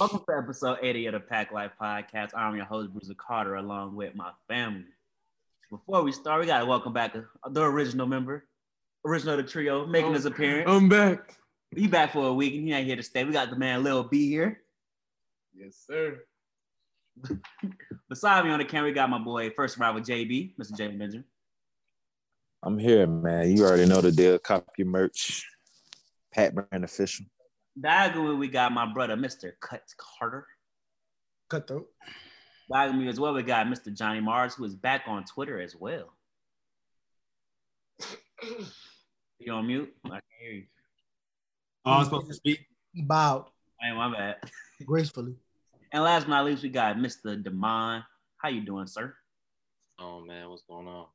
Welcome to episode 80 of the Pack Life Podcast. I'm your host, Bruce Carter, along with my family. Before we start, we gotta welcome back the original member, original of the trio, making his oh, appearance. I'm back. He back for a week and he ain't here to stay. We got the man Lil B here. Yes, sir. Beside me on the camera, we got my boy, first arrival JB, Mr. Jalen Benjamin. I'm here, man. You already know the deal. Copy merch. Pat Brand official. Diagonally, we got my brother, Mr. Cut Carter. Cutthroat. Diagonally as well, we got Mr. Johnny Mars, who is back on Twitter as well. You on mute? I can hear you. Oh, I'm supposed to speak. He bowed Hey, my bad. gracefully. And last but not least, we got Mr. Demond. How you doing, sir? Oh man, what's going on?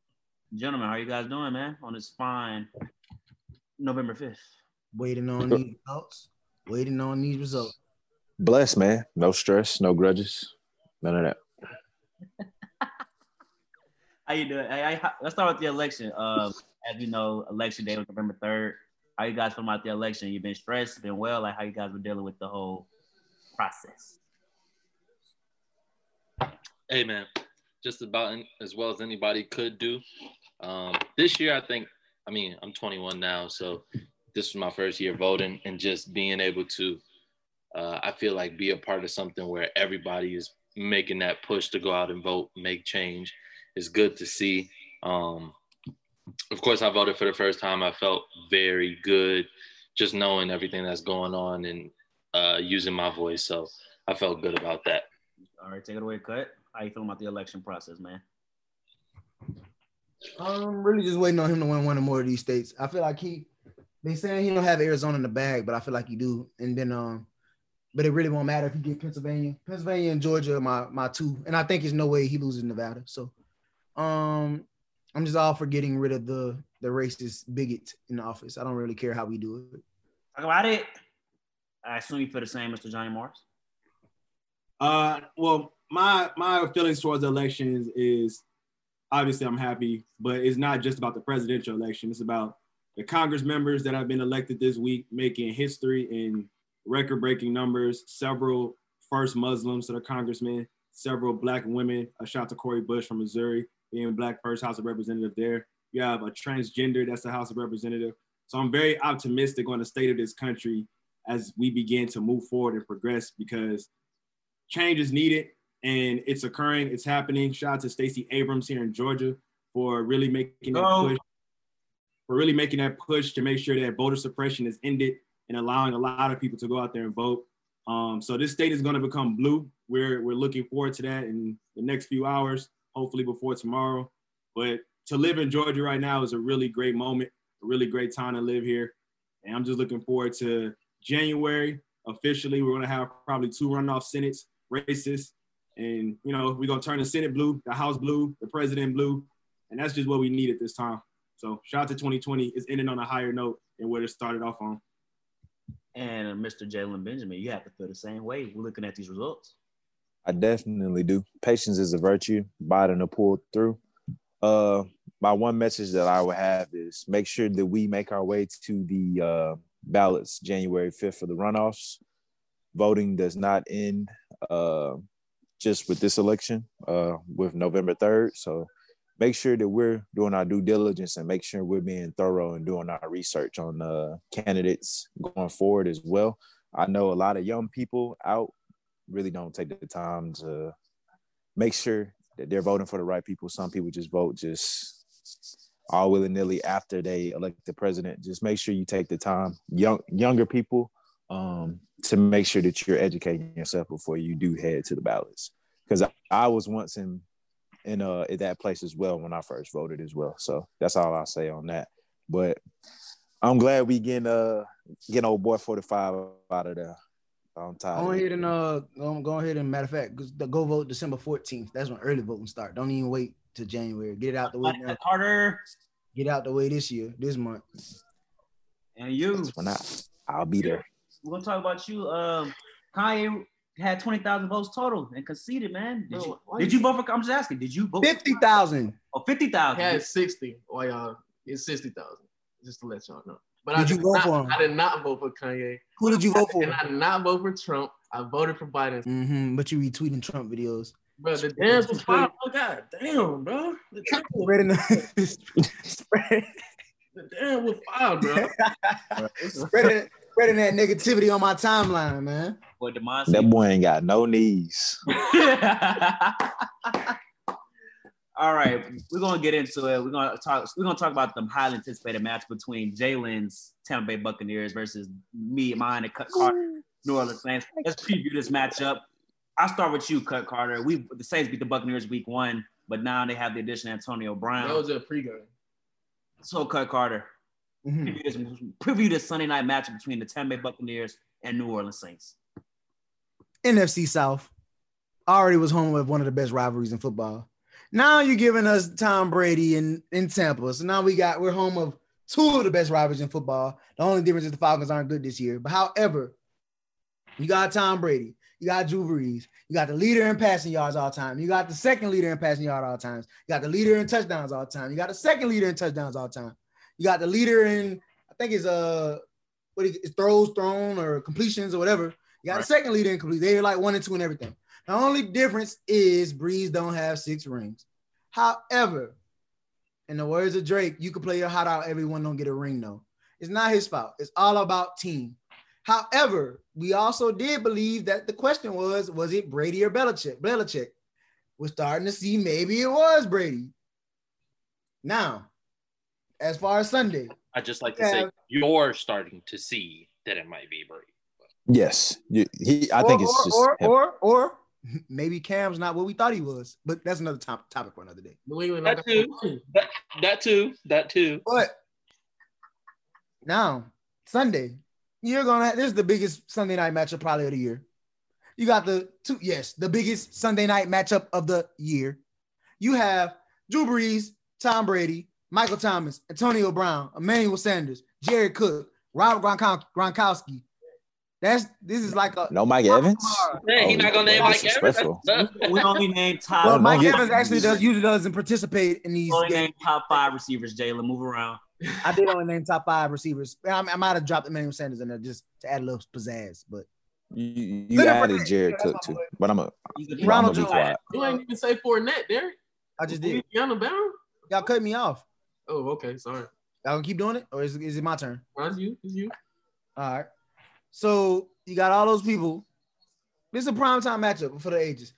Gentlemen, how you guys doing, man? On this fine November 5th. Waiting on these results. Waiting on these results. Blessed, man. No stress, no grudges, none of that. How you doing? Hey, hey, let's start with the election. Uh, as you know, election day was November 3rd. How you guys feel about the election? You been stressed, been well? Like how you guys were dealing with the whole process? Hey man, just about in- as well as anybody could do. Um, this year, I think. I mean, I'm 21 now, so this was my first year voting, and just being able to, uh, I feel like be a part of something where everybody is making that push to go out and vote, make change, is good to see. Um, of course, I voted for the first time. I felt very good, just knowing everything that's going on and uh, using my voice. So I felt good about that. All right, take it away, cut. How you feeling about the election process, man? I'm really just waiting on him to win one or more of these states. I feel like he they saying he don't have Arizona in the bag, but I feel like he do. And then um, but it really won't matter if he get Pennsylvania. Pennsylvania and Georgia are my my two. And I think there's no way he loses Nevada. So um I'm just all for getting rid of the the racist bigot in the office. I don't really care how we do it. Talk about it. I assume you feel the same, Mr. Johnny Morris. Uh, well, my my feelings towards the elections is obviously I'm happy, but it's not just about the presidential election. It's about the Congress members that have been elected this week, making history in record-breaking numbers. Several first Muslims that are congressmen, several black women. A shout to Cori Bush from Missouri, being black first House of Representative there. You have a transgender that's the House of Representative. So I'm very optimistic on the state of this country as we begin to move forward and progress because change is needed and it's occurring. It's happening. Shout out to Stacey Abrams here in Georgia for really making that Go. push, really making that push to make sure that voter suppression is ended and allowing a lot of people to go out there and vote. Um, so this state is going to become blue. We're we're looking forward to that in the next few hours, hopefully before tomorrow. But to live in Georgia right now is a really great moment, a really great time to live here, and I'm just looking forward to January. Officially, we're going to have probably two runoff senates, races, and you know we're going to turn the Senate blue, the House blue, the President blue, and that's just what we need at this time. So shout out to 2020. It's ending on a higher note than what it started off on. And uh, Mr. Jalen Benjamin, you have to feel the same way. We're looking at these results. I definitely do. Patience is a virtue. Biden to pull through. Uh, my one message that I would have is make sure that we make our way to the uh, ballots January 5th for the runoffs. Voting does not end uh, just with this election, uh, with November 3rd. So make sure that we're doing our due diligence and make sure we're being thorough and doing our research on uh, candidates going forward as well. I know a lot of young people out really don't take the time to make sure that they're voting for the right people. Some people just vote just all willy nilly after they elect the president. Just make sure you take the time, young younger people, um, to make sure that you're educating yourself before you do head to the ballots. Because I, I was once in in uh at that place as well when I first voted as well. So that's all I'll say on that. But I'm glad we getting uh getting old boy 45 out of there. I'm tired. Go ahead and uh go, go ahead and matter of fact, go- go vote December 14th. That's when early voting start. Don't even wait to January. Get it out the way now. Carter Get out the way this year, this month. and you. That's when I I'll be there. We're gonna talk about you. Um, Kanye had twenty thousand votes total and conceded, man. Did Bro, you did you- you vote for? I'm just asking. Did you vote? 50,000. Oh, fifty thousand. had 60 while y'all it's 60,000. Just to let y'all know. But Did I you did vote not, for him? I did not vote for Kanye. Who did you vote for? And I did not vote for Trump. I voted for Biden. Mm-hmm, but you retweeting Trump videos. Bro, the dance was fire. Oh god damn, bro. The dance was, Spreading the, the dance was fire, bro. spreading, spreading that negativity on my timeline, man. Boy, Demond That boy ain't got no knees. All right, we're gonna get into it. We're gonna talk. We're gonna talk about the highly anticipated match between Jalen's Tampa Bay Buccaneers versus me, mine, and Cut Carter, New Orleans Saints. Let's preview this matchup. I'll start with you, Cut Carter. We the Saints beat the Buccaneers week one, but now they have the addition of Antonio Brown. That was a pregame. so, Cut Carter, Mhm. preview this, preview this Sunday night matchup between the Tampa Bay Buccaneers and New Orleans Saints. NFC South already was home with one of the best rivalries in football. Now you're giving us Tom Brady in, in Tampa. So now we got we're home of two of the best rivalries in football. The only difference is the Falcons aren't good this year. But however, you got Tom Brady, you got Drew Brees, you got the leader in passing yards all time. You got the second leader in passing yards all times. You got the leader in touchdowns all time. You got the second leader in touchdowns all time. You got the leader in I think it's uh what is it, throws thrown or completions or whatever. You got Right. the second leader in complete. They're like one and two and everything. The only difference is Brees don't have six rings. However, in the words of Drake, you can play your hot out, everyone don't get a ring though. It's not his fault. It's all about team. However, we also did believe that the question was, was it Brady or Belichick? Belichick. We're starting to see maybe it was Brady. Now, as far as Sunday, I just like to say you're starting to see that it might be Brady. Yes, he. I think it's or, him. or, or, or maybe Cam's not what we thought he was, but that's another top, topic for another day. That too. That, that too. That too. But now, Sunday, you're gonna. This is the biggest Sunday night matchup probably of the year. You got the two, yes, the biggest Sunday night matchup of the year. You have Drew Brees, Tom Brady, Michael Thomas, Antonio Brown, Emmanuel Sanders, Jared Cook, Robert Gronkowski. Gronkowski. That's this is like a no Mike Evans. Yeah, he Oh, not gonna name oh, Mike Evans. We only name top. well, don't Mike get- Evans actually does usually doesn't participate in these only games. named top five receivers. Jalen, move around. I did only name top five receivers. I, I might have dropped Emmanuel Sanders in there just to add a little pizzazz, but You, you added Jared Yeah, Cook too, but I'm a. He's Ronald Jones. You ain't even say Fournette, Derek. I just did. You on the bound? Y'all cut me off. Oh, okay. Sorry. Y'all gonna keep doing it, or is, is it my turn? That's you. It's you. All right. So you got all those people. This is a prime time matchup for the ages.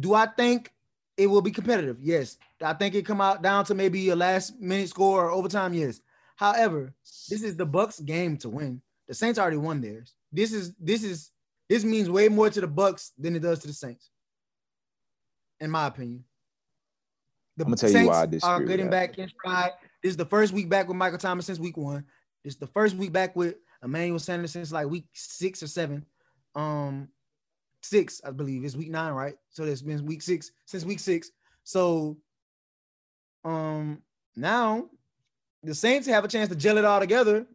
Do I think it will be competitive? Yes. I think it come out down to maybe a last minute score or overtime. Yes. However, this is the Bucks game to win. The Saints already won theirs. This is this is this means way more to the Bucks than it does to the Saints, in my opinion. The I'ma tell you why I Saints disagree are getting back in stride. This is the first week back with Michael Thomas since week one. This is the first week back with Emmanuel Sanders since like week six or seven. Um, six, I believe. It's week nine, right? So it's been week six since week six. So um now the Saints have a chance to gel it all together.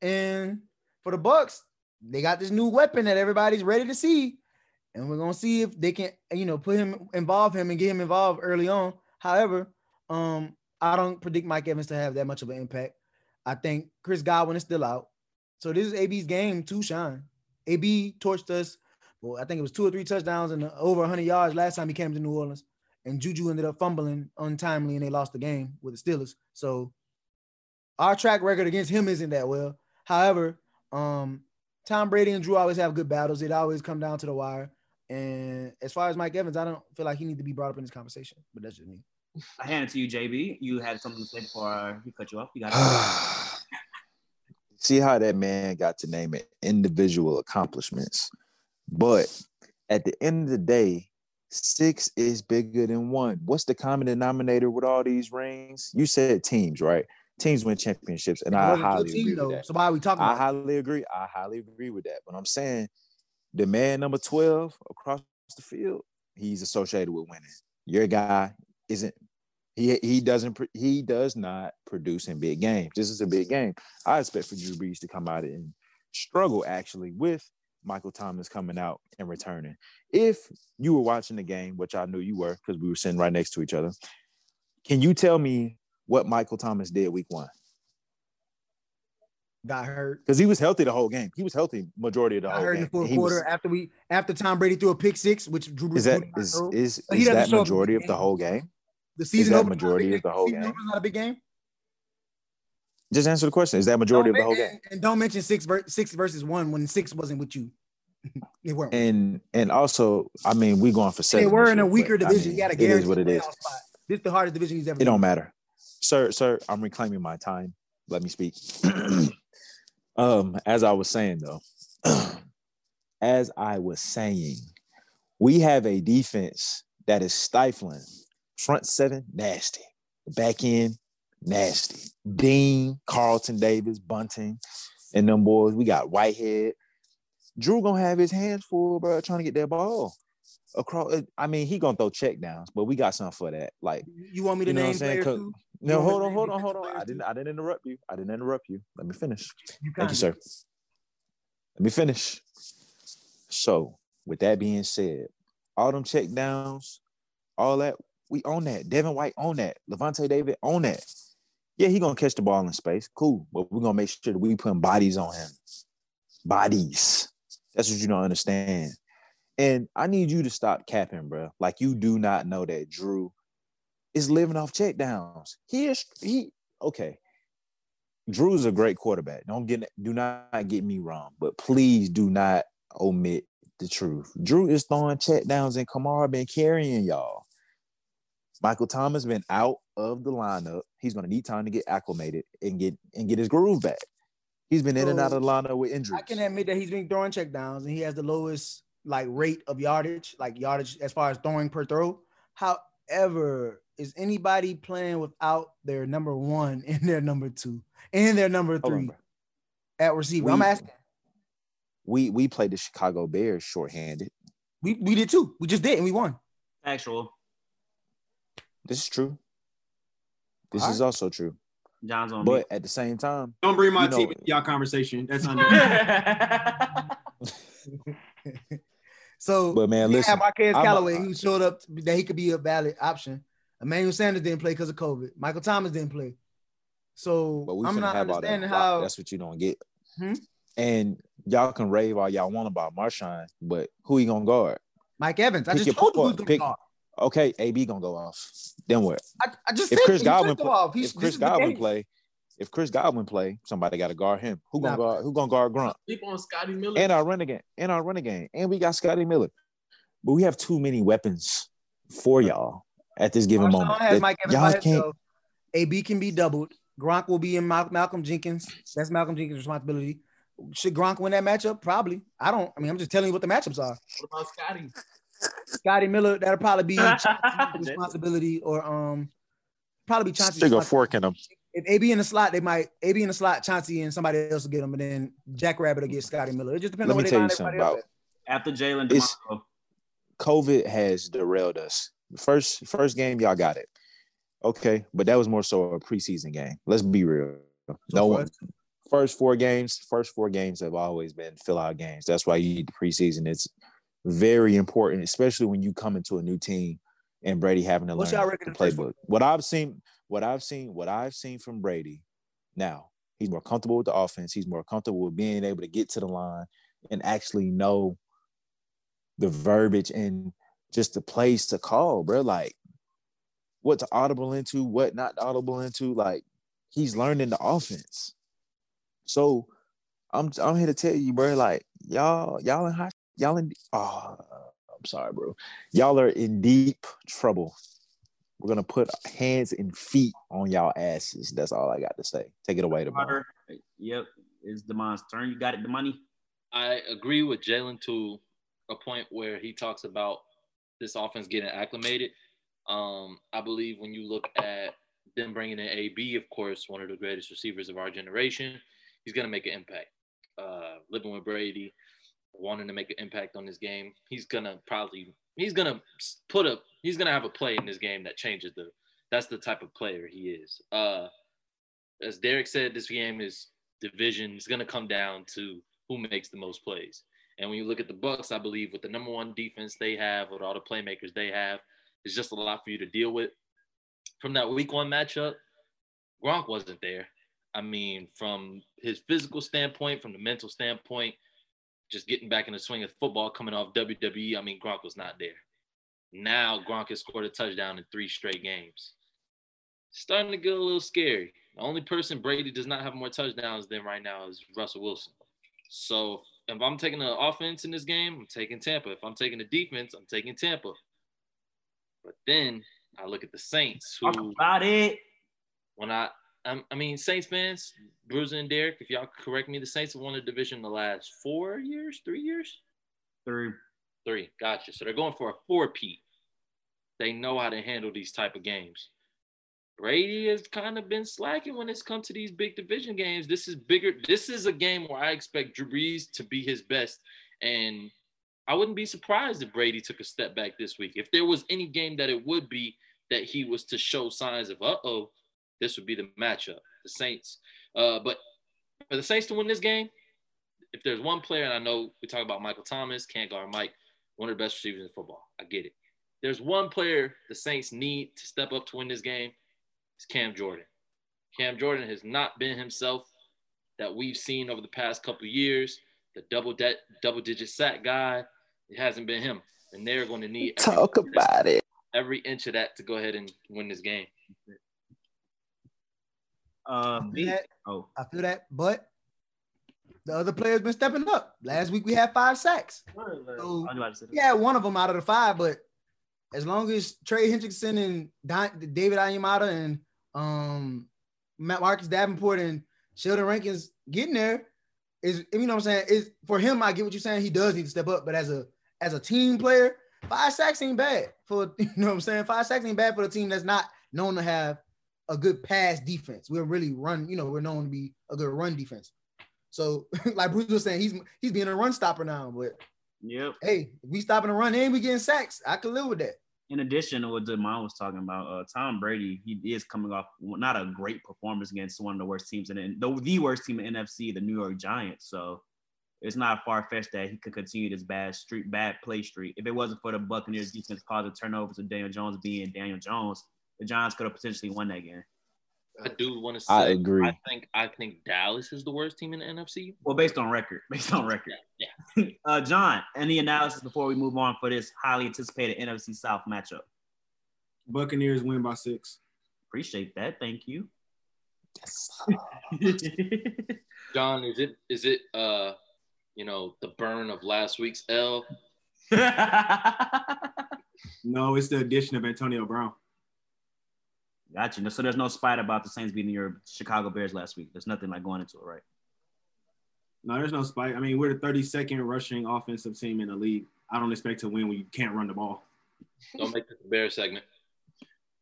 And for the Bucks, they got this new weapon that everybody's ready to see. And we're gonna see if they can, you know, put him, involve him, and get him involved early on. However, um, I don't predict Mike Evans to have that much of an impact. I think Chris Godwin is still out. So this is AB's game to shine. AB torched us. Well, I think it was two or three touchdowns and over 100 yards last time he came to New Orleans. And Juju ended up fumbling untimely and they lost the game with the Steelers. So our track record against him isn't that well. However, um, Tom Brady and Drew always have good battles. It always come down to the wire. And as far as Mike Evans, I don't feel like he need to be brought up in this conversation. But that's just me. I hand it to you, JB. You had something to say before I he cut you off. You got it. See how that man got to name it individual accomplishments. But at the end of the day, six is bigger than one. What's the common denominator with all these rings? You said teams, right? Teams win championships, and I highly team, agree though. with that. So why are we talking I about? highly agree. I highly agree with that. But I'm saying the man number 12 across the field, he's associated with winning. Your guy isn't he he doesn't he does not produce in big games. This is a big game. I expect for Drew Brees to come out and struggle actually with Michael Thomas coming out and returning. If you were watching the game, which I knew you were because we were sitting right next to each other, can you tell me what Michael Thomas did week one? got hurt. because he was healthy the whole game. He was healthy majority of the Got whole hurt in game. the fourth He was- quarter after we after Tom Brady threw a pick six, which Drew is that not is is, is that in majority of the whole game? The season that opener majority of the whole game? not a big game. Just answer the question. Is that majority of the whole Don't- game? and, don't mention six ver- six versus one when six wasn't with you. they weren't. And and also, I mean, we going for seven. they were in a weaker but, I division. mean, you got to It guarantee is what it is. spot. This is the hardest division he's ever. It don't matter, sir. Sir, I'm reclaiming my time. Let me speak. um, as I was saying though, as I was saying, we have a defense that is stifling. Front seven, nasty. Back end, nasty. Dean, Carlton Davis, Bunting, and them boys. We got Whitehead. Drew gonna have his hands full, bro, trying to get that ball across. I mean, he gonna throw check downs, but we got something for that. Like, You want me to You know name I'm saying? too? no, hold on, hold on, hold on. I didn't? I didn't interrupt you. I didn't interrupt you. Let me finish. You Thank you, sir. Let me finish. So, with that being said, all them check downs, all that, we own that. Devin White own that. Lavonte David own that. Yeah, he gonna catch the ball in space. Cool, but we're gonna make sure that we putting bodies on him. Bodies. That's what you don't understand. And I need you to stop capping, bro. Like you do not know that Drew is living off check downs. He is he okay. Drew's a great quarterback. Don't get do not get me wrong, but please do not omit the truth. Drew is throwing check downs and Kamara been carrying y'all. Michael Thomas been out of the lineup. He's gonna need time to get acclimated and get and get his groove back. He's been in and out of the lineup with injuries. I can admit that he's been throwing check downs and he has the lowest like rate of yardage, like yardage as far as throwing per throw. However, is anybody playing without their number one and their number two and their number Hold on, three at receiver? I'm We- asking. We we played the Chicago Bears shorthanded. We we did too. We just did and we won. Actual. This is true. This All is also true. John's on But at the same time, Don't bring my You know- team into y'all conversation. That's on me. So but man, listen, had Marquez I'm a- Callaway who showed up that he could be a valid option. Emmanuel Sanders didn't play because of COVID. Michael Thomas didn't play. So but we I'm not have all that. understanding how That's what you don't get. Hmm? And y'all can rave all y'all want about Marshon, but who he gonna guard? Mike Evans. I Pick just your told you who's part. gonna Pick- guard. Okay, AB gonna go off. Then what? I, I just If Chris Godwin took play, off. He's- if Chris Godwin play, if Chris Godwin play, somebody got to guard him. Who gonna Nah. guard? Who gonna guard Grunt? Sleep on Scotty Miller. And our renegade, and our renegade, and we got Scotty Miller. But we have too many weapons for y'all at this given Marshon moment. has Mike y'all by can't. himself. AB can be doubled. Gronk will be in Mal- Malcolm Jenkins. That's Malcolm Jenkins' responsibility. Should Gronk win that matchup? Probably. I don't. I mean, I'm just telling you what the matchups are. What about Scotty? Scotty Miller, that'll probably be Chauncey's responsibility, or um, probably be Chauncey's. Stick a responsibility. fork in them. If AB in the slot, they might AB in the slot, Chauncey and somebody else will get him, and then Jack Rabbit will get Scotty Miller. It just depends Let on what they tell you line something everybody about After Jalen It's- DeMarco. COVID has derailed us. First, first game, y'all got it. Okay, but that was more so a preseason game. Let's be real. No for one. First four games, first four games have always been fill out games. That's why you need the preseason. It's very important, especially when you come into a new team and Brady having to What's learn the playbook. What I've seen, what I've seen, what I've seen from Brady. Now he's more comfortable with the offense. He's more comfortable with being able to get to the line and actually know the verbiage and just the plays to call, bro. Like what to audible into, what not audible into. Like he's learning the offense. So I'm I'm here to tell you, bro. Like y'all, y'all in hot, y'all in. Oh, I'm sorry, bro. Y'all are in deep trouble. We're gonna put hands and feet on y'all asses. That's all I got to say. Take it away, tomorrow. Carter. Yep. It's Demond's turn. You got it, the money. I agree with Jalen to a point where he talks about this offense getting acclimated. Um, I believe when you look at them bringing in AB, of course, one of the greatest receivers of our generation, he's going to make an impact. Uh, living with Brady, wanting to make an impact on this game, he's to probably he's to put a he's to have a play in this game that changes the. That's the type of player he is. Uh, as Derek said, this game is division. It's to come down to who makes the most plays. And when you look at the Bucks, I believe with the number one defense they have, with all the playmakers they have, it's just a lot for you to deal with. From that week one matchup, Gronk wasn't there. I mean, from his physical standpoint, from the mental standpoint, just getting back in the swing of football, coming off WWE. I mean, Gronk was not there. Now Gronk has scored a touchdown in three straight games. Starting to get a little scary. The only person Brady does not have more touchdowns than right now is Russell Wilson. So if I'm taking the offense in this game, I'm taking Tampa. If I'm taking the defense, I'm taking Tampa. But then I look at the Saints, Talk who about it. when I um, I mean Saints fans, Bruiser and Derek, if y'all correct me, the Saints have won the division the last four years, three years, Three. three. Gotcha. So they're going for a four-peat. They know how to handle these type of games. Brady has kind of been slacking when it's come to these big division games. This is bigger. This is a game where I expect Drew Brees to be his best, and I wouldn't be surprised if Brady took a step back this week. If there was any game that it would be that he was to show signs of, uh oh, this would be the matchup, the Saints. Uh, but for the Saints to win this game, if there's one player, and I know we talk about Michael Thomas, can't guard Mike, one of the best receivers in football. I get it. There's one player the Saints need to step up to win this game. It's Cam Jordan. Cam Jordan has not been himself that we've seen over the past couple of years. The double de- double digit sack guy, it hasn't been him, and they're going to need every, Talk about it. every inch of that to go ahead and win this game. Uh, I me. feel that. Oh, I feel that, but the other players been stepping up. Last week we had five sacks. So I was about to say that. we had one of them out of the five, but as long as Trey Hendrickson and Don, David Onyemata and um Matt Marcus Davenport and Sheldon Rankins getting there, is you know what I'm saying? Is for him, I get what you're saying. He does need to step up, but as a as a team player, five sacks ain't bad for you know what I'm saying. Five sacks ain't bad for the team that's not known to have a good pass defense. We're really run, you know, we're known to be a good run defense. So, like Bruce was saying, he's he's being a run stopper now. But Yep. hey, we stopping the run and we getting sacks, I could live with that. In addition to what Demond was talking about, uh, Tom Brady, he is coming off not a great performance against one of the worst teams in the, the, the worst team in NFC, the New York Giants. So it's not far fetched that he could continue this bad street, bad play streak. If it wasn't for the Buccaneers defense causing turnovers and Daniel Jones being Daniel Jones, the Giants could have potentially won that game. I do want to say, I agree. I think I think Dallas is the worst team in the NFC. Well, based on record, based on record. Yeah. Uh, John, any analysis before we move on for this highly anticipated NFC South matchup? Buccaneers win by six. Appreciate that. Thank you. Yes. John, is it is it uh you know the burn of last week's L? No, it's the addition of Antonio Brown. Got you. So there's no spite about the Saints beating your Chicago Bears last week. There's nothing like going into it, right? No, there's no spite. I mean, we're the 32nd rushing offensive team in the league. I don't expect to win when you can't run the ball. Don't make this a bear segment.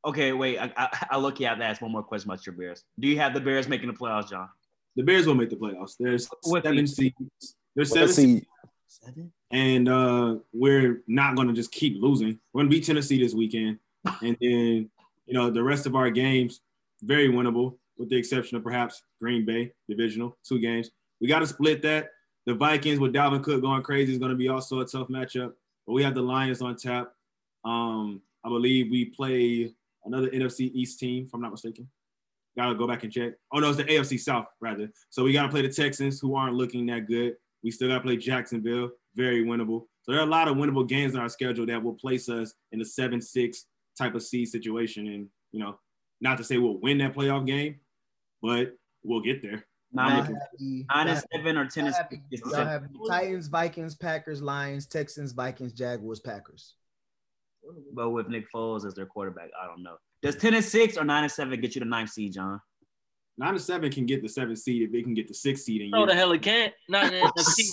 Okay, wait. I, I, I look. You have to ask one more question about your Bears. Do you have the Bears making the playoffs, John? The Bears will make the playoffs. There's What seven seed? seeds. There's Let's seven seeds. Seven. and uh, we're not going to just keep losing. We're going to beat Tennessee this weekend, and then you know the rest of our games very winnable, with the exception of perhaps Green Bay divisional two games. We got to split that. The Vikings with Dalvin Cook going crazy is going to be also a tough matchup. But we have the Lions on tap. Um, I believe we play another NFC East team, if I'm not mistaken. Gotta go back and check. Oh no, it's the AFC South rather. So we gotta play the Texans, who aren't looking that good. We still gotta play Jacksonville, very winnable. So there are a lot of winnable games on our schedule that will place us in the seven-six type of seed situation. And you know, not to say we'll win that playoff game, but we'll get there. Nine, Y'all and- nine and y'all have- seven or ten y'all and have, six. y'all have the Titans, Vikings, Packers, Lions, Texans, Vikings, Jaguars, Packers. But with Nick Foles as their quarterback, I don't know. Does ten and six or nine and seven get you the ninth seed, John? Nine and seven can get the seventh seed if they can get the sixth seed in No, year. the hell it can't. Not in the NFC.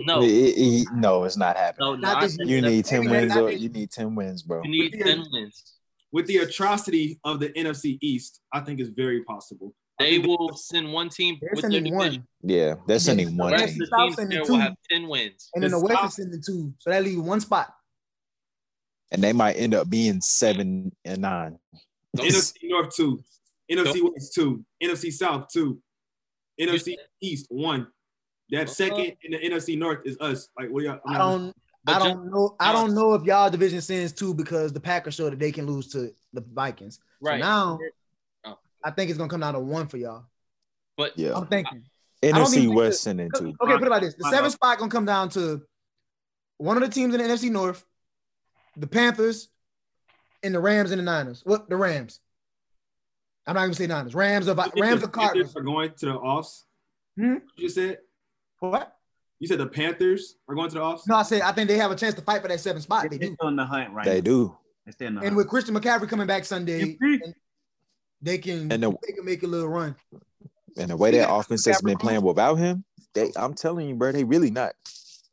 No, It- it- it- no, it's not happening. no, Not not You need ten wins. Or, you need ten wins, bro. You need ten wins. With the atrocity of the NFC East, I think it's very possible. They will send one team They're with their sending division. one, Yeah, they're sending the one The rest rest team. of South the teams sending there two. will have ten wins. and then the The West South- is sending two, so that leaves one spot. and they might end up being seven and nine. NFC North two, NFC West two, NFC South two, NFC East one. That second in the NFC North is us. Like what y'all? I don't. I don't know. I don't know if y'all division sends two because the Packers show that they can lose to the Vikings. So Right. now, Oh. I think it's gonna come down to one for y'all. But Yeah. I'm thinking. don't NFC even- West sending two. Okay, put it like this: the seventh spot gonna come down to one of the teams in the NFC North, the Panthers, and the Rams and the Niners. What the Rams? I'm not gonna say Niners. Rams or Rams or Cardinals. Are going to the offs. Hmm? You said What? you said the Panthers are going to the offs. No, I said I think they have a chance to fight for that seventh spot. They They're do. still in the hunt right They now. do. They're in the And hunt. with Christian McCaffrey coming back Sunday, and they can And the they can make a little run. and the way that offense has been playing without him, they I'm telling you, bro, they really not.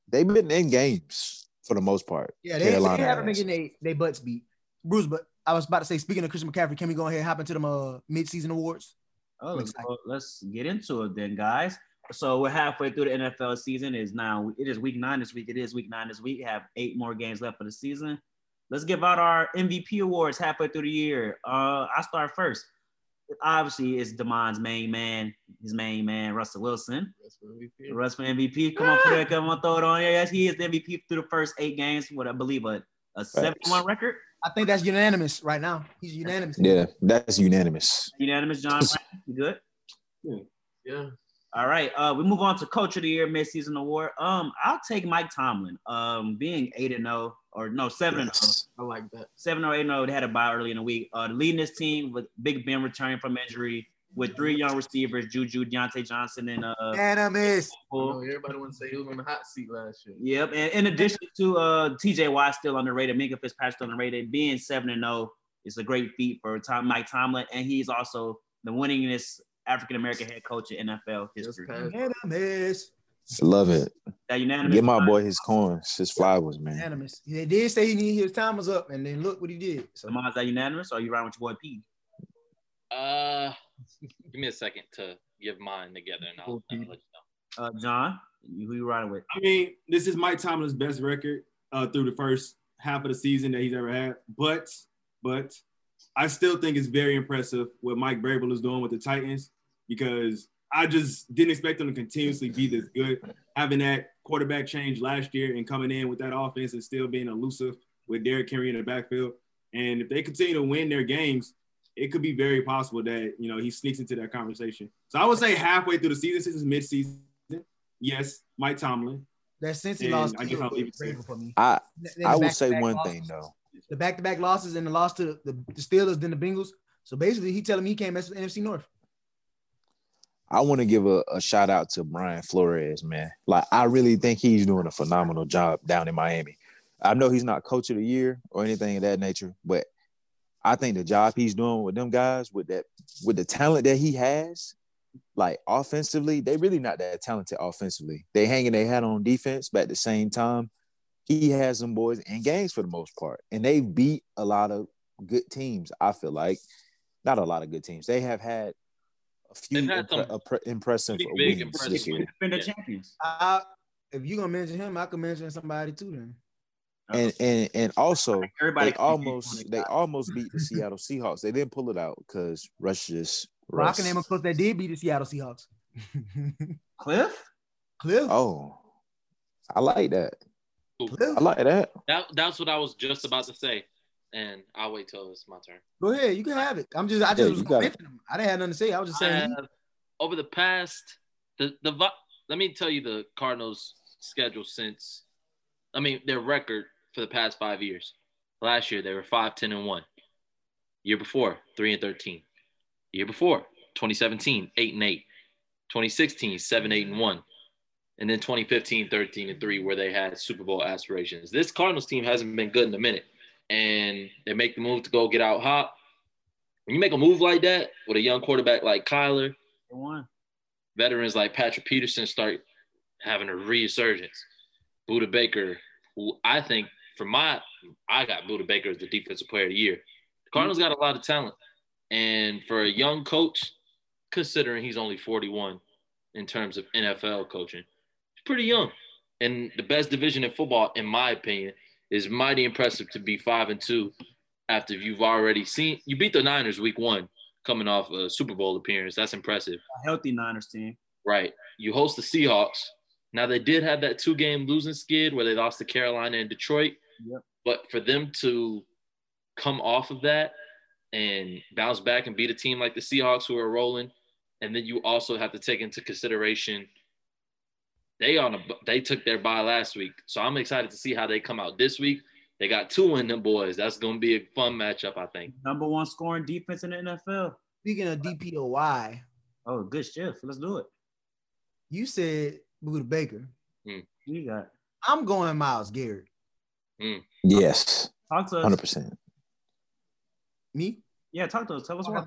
They've been in games for the most part. Yeah, they, they Carolina haven't been getting they, they butts beat. Bruce, but I was about to say, speaking of Christian McCaffrey, can we go ahead and hop into them uh mid-season awards? Oh, Excited. well, let's get into it then, guys. So we're halfway through the NFL season. It is now it is week nine this week. It is week nine this week. We have eight more games left for the season. Let's give out our MVP awards halfway through the year. Uh, I start first. Obviously, it's Damon's main man, his main man, Russell Wilson. That's what we Russ for MVP. Come on, put it, come on, throw it on. here. Yes, he is the MVP through the first eight games. What I believe a, a 71 record. I think that's unanimous right now. He's unanimous. Yeah, that's unanimous. Unanimous, John. You good? Yeah. All right. Uh, we move on to Coach of the Year midseason award. Um, I'll take Mike Tomlin. Um, being eight and zero or no seven and zero, Yes. I like that. seven or eight and zero. They had a bye early in the week. Uh, leading this team with Big Ben returning from injury with three young receivers: Juju, Diontae Johnson, and uh. Unanimous. I know everybody want to say he was on the hot seat last year. Yep. And in addition to uh, T.J. Watt still underrated, Minkah Fitzpatrick still underrated, being seven and zero is a great feat for Tom Mike Tomlin, and he's also the winningest African American head coach in NFL Just history. passed. Unanimous. Love it. That unanimous. Give my boy his coins, his flowers, man. Unanimous. They did say he needed his time was up, and then look what he did. So Lamar, is that unanimous or are you riding with your boy P? Uh, give me a second to give mine together, and I'll, I'll let you know. Uh, John, who you riding with? I mean, this is Mike Tomlin's best record uh, through the first half of the season that he's ever had. But, but I still think it's very impressive what Mike Vrabel is doing with the Titans because I just didn't expect them to continuously be this good. Having that quarterback change last year and coming in with that offense and still being elusive with Derrick Henry in the backfield. And if they continue to win their games, it could be very possible that you know he sneaks into that conversation. So I would say halfway through the season, since it's mid-season, yes, Mike Tomlin. that since he lost, I guess I'll leave it to for me. I I the will say one losses. thing though. The back-to-back losses and the loss to the, the Steelers, then the Bengals. So basically, he telling me he can't mess with NFC North. I want to give a, a shout out to Brian Flores, man. Like I really think he's doing a phenomenal job down in Miami. I know he's not coach of the year or anything of that nature, but I think the job he's doing with them guys, with that, with the talent that he has, like offensively, they really not that talented offensively. They hanging their hat on defense, but at the same time, he has some boys in games for the most part, and they beat a lot of good teams. I feel like not a lot of good teams. They have had a few had impre- impre- impressive pretty big, wins impressive this year. Defender Yeah. champions. I, if you're gonna mention him, I could mention somebody too. Then and and and also Everybody they almost they almost beat the Seattle Seahawks. They didn't pull it out because Rush just Rock Russ. and them, of course, that did beat the Seattle Seahawks. Kliff. Kliff, Oh, I like that. Kliff, I like that. That that's what I was just about to say, and I'll wait till it's my turn. go ahead, you can have it. I'm just, I just Yeah, was you gonna mention him. I didn't have nothing to say. I was just saying. have, over the past the the vi- let me tell you the Cardinals schedule since I mean their record for the past five years. Last year they were 5, 10, and 1. Year before, 3 and 13. Year before, 2017, 8 and 8. 2016, 7, 8 and 1. And then 2015, 13 and 3, where they had Super Bowl aspirations. This Cardinals team hasn't been good in a minute. And they make the move to go get out hot. When you make a move like that with a young quarterback like Kyler, veterans like Patrick Peterson start having a resurgence. Budda Baker, who I think for my, I got Budda Baker as the defensive player of the year. The mm-hmm. Cardinals got a lot of talent. And for a young coach, considering he's only 41 in terms of NFL coaching, he's pretty young. And the best division in football, in my opinion, is mighty impressive to be five and two after you've already seen you beat the Niners week one coming off a Super Bowl appearance. That's impressive. A healthy Niners team. Right. You host the Seahawks. Now they did have that two game losing skid where they lost to Carolina and Detroit. Yep. But for them to come off of that and bounce back and beat a team like the Seahawks who are rolling and then you also have to take into consideration they on a they took their bye last week, so I'm excited to see how they come out this week. They got two in them boys. That's gonna be a fun matchup, I think. Number one scoring defense in the NFL. Speaking of DPOY, Oh, good shift. Let's do it. you said Budda Baker. Hmm. You got I'm going Myles Garrett. Mm. Yes, talk to us. hundred percent. Me? Yeah, talk to us. Tell us why.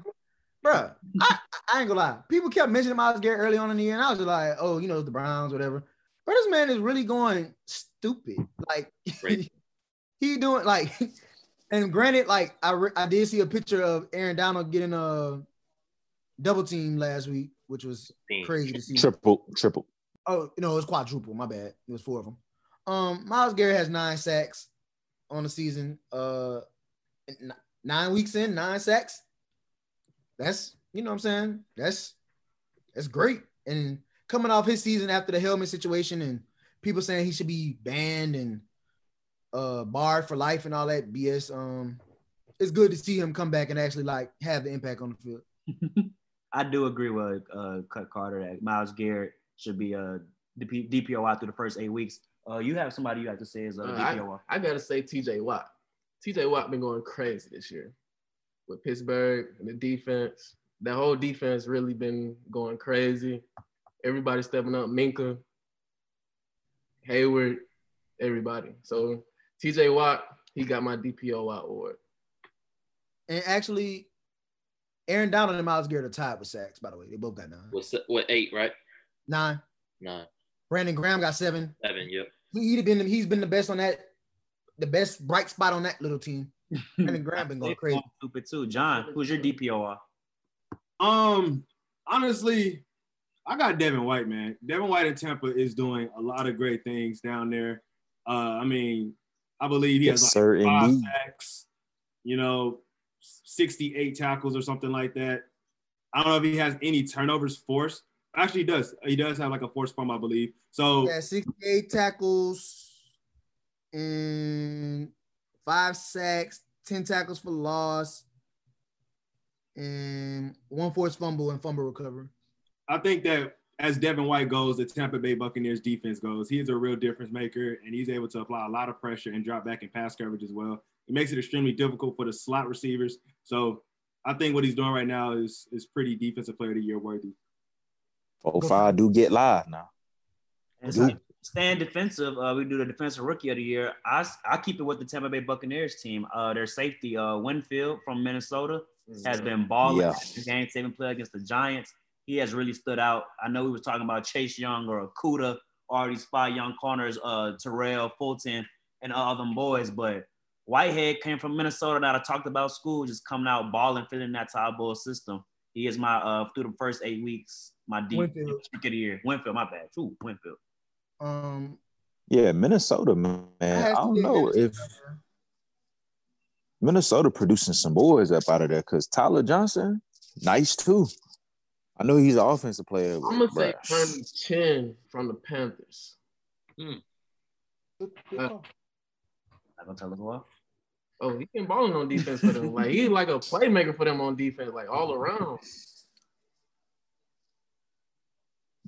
Bruh, I, I ain't gonna lie. People kept mentioning Myles Garrett early on in the year, and I was just like, oh, you know, the Browns, whatever. But this man is really going stupid. Like Right. he doing like, and granted, like I re- I did see a picture of Aaron Donald getting a double team last week, which was crazy to see. Triple, triple. Oh, no, it was quadruple. My bad. It was four of them. Um, Myles Garrett has nine sacks on the season. Uh, nine weeks in, nine sacks. That's you know what I'm saying. That's that's great. And coming off his season after the helmet situation and people saying he should be banned and uh barred for life and all that BS. Um, it's good to see him come back and actually like have the impact on the field. I do agree with uh, Cut Carter that Myles Garrett should be a DP, DPOY through the first eight weeks. Uh, you have somebody you have to say is a Uh, DPOY. I gotta say TJ Watt. TJ Watt been going crazy this year with Pittsburgh and the defense. That whole defense really been going crazy. Everybody stepping up. Minkah, Hayward, everybody. So TJ Watt, he got my DPOY award. And actually, Aaron Donald and Myles Garrett are tied with sacks. By the way, they both got nine. What what eight, right? Nine. Nine, Brandon Graham got seven. seven. Yep. He, he'd have been he's been the best on that, the best bright spot on that little team. Brandon Graham been going crazy. Stupid too. John, who's your DPOY? Um, honestly, I got Devin White, man. Devin White in Tampa is doing a lot of great things down there. Uh, I mean, I believe he Yes, has like sir, five indeed. sacks, you know, 68 tackles or something like that. I don't know if he has any turnovers forced. Actually, he does. He does have like a forced fumble, I believe. So Yeah, 68 tackles and five sacks, 10 tackles for loss, and one forced fumble and fumble recovery. I think that as Devin White goes, the Tampa Bay Buccaneers defense goes, he is a real difference maker and he's able to apply a lot of pressure and drop back in pass coverage as well. It makes it extremely difficult for the slot receivers. So I think what he's doing right now is is pretty defensive player of the year worthy. Four five do get live now. And Dude. so staying defensive, uh, we do the defensive rookie of the year. I I keep it with the Tampa Bay Buccaneers team. Uh, their safety, uh, Winfield from Minnesota, has been balling. Yeah. Game saving play against the Giants. He has really stood out. I know we were talking about Chase Young or Okudah, or these five young corners, uh, Terrell, Fulton, and all them boys, but Whitehead came from Minnesota that I talked about school, just coming out balling, fitting that tie ball system. He is my uh through the first eight weeks, my deep Winfield. rookie of the year. Winfield, my bad. Ooh, Winfield. Um, Yeah, Minnesota, man. I has to don't know if Butker. Minnesota producing some boys up out of there because Tyler Johnson, nice too. I know he's an offensive player. I'm gonna say bruh, Herman Chin from the Panthers. Good- good Uh, call. Not gonna tell us what. Oh, he been balling on defense for them. Like he's like a playmaker for them on defense, like all around.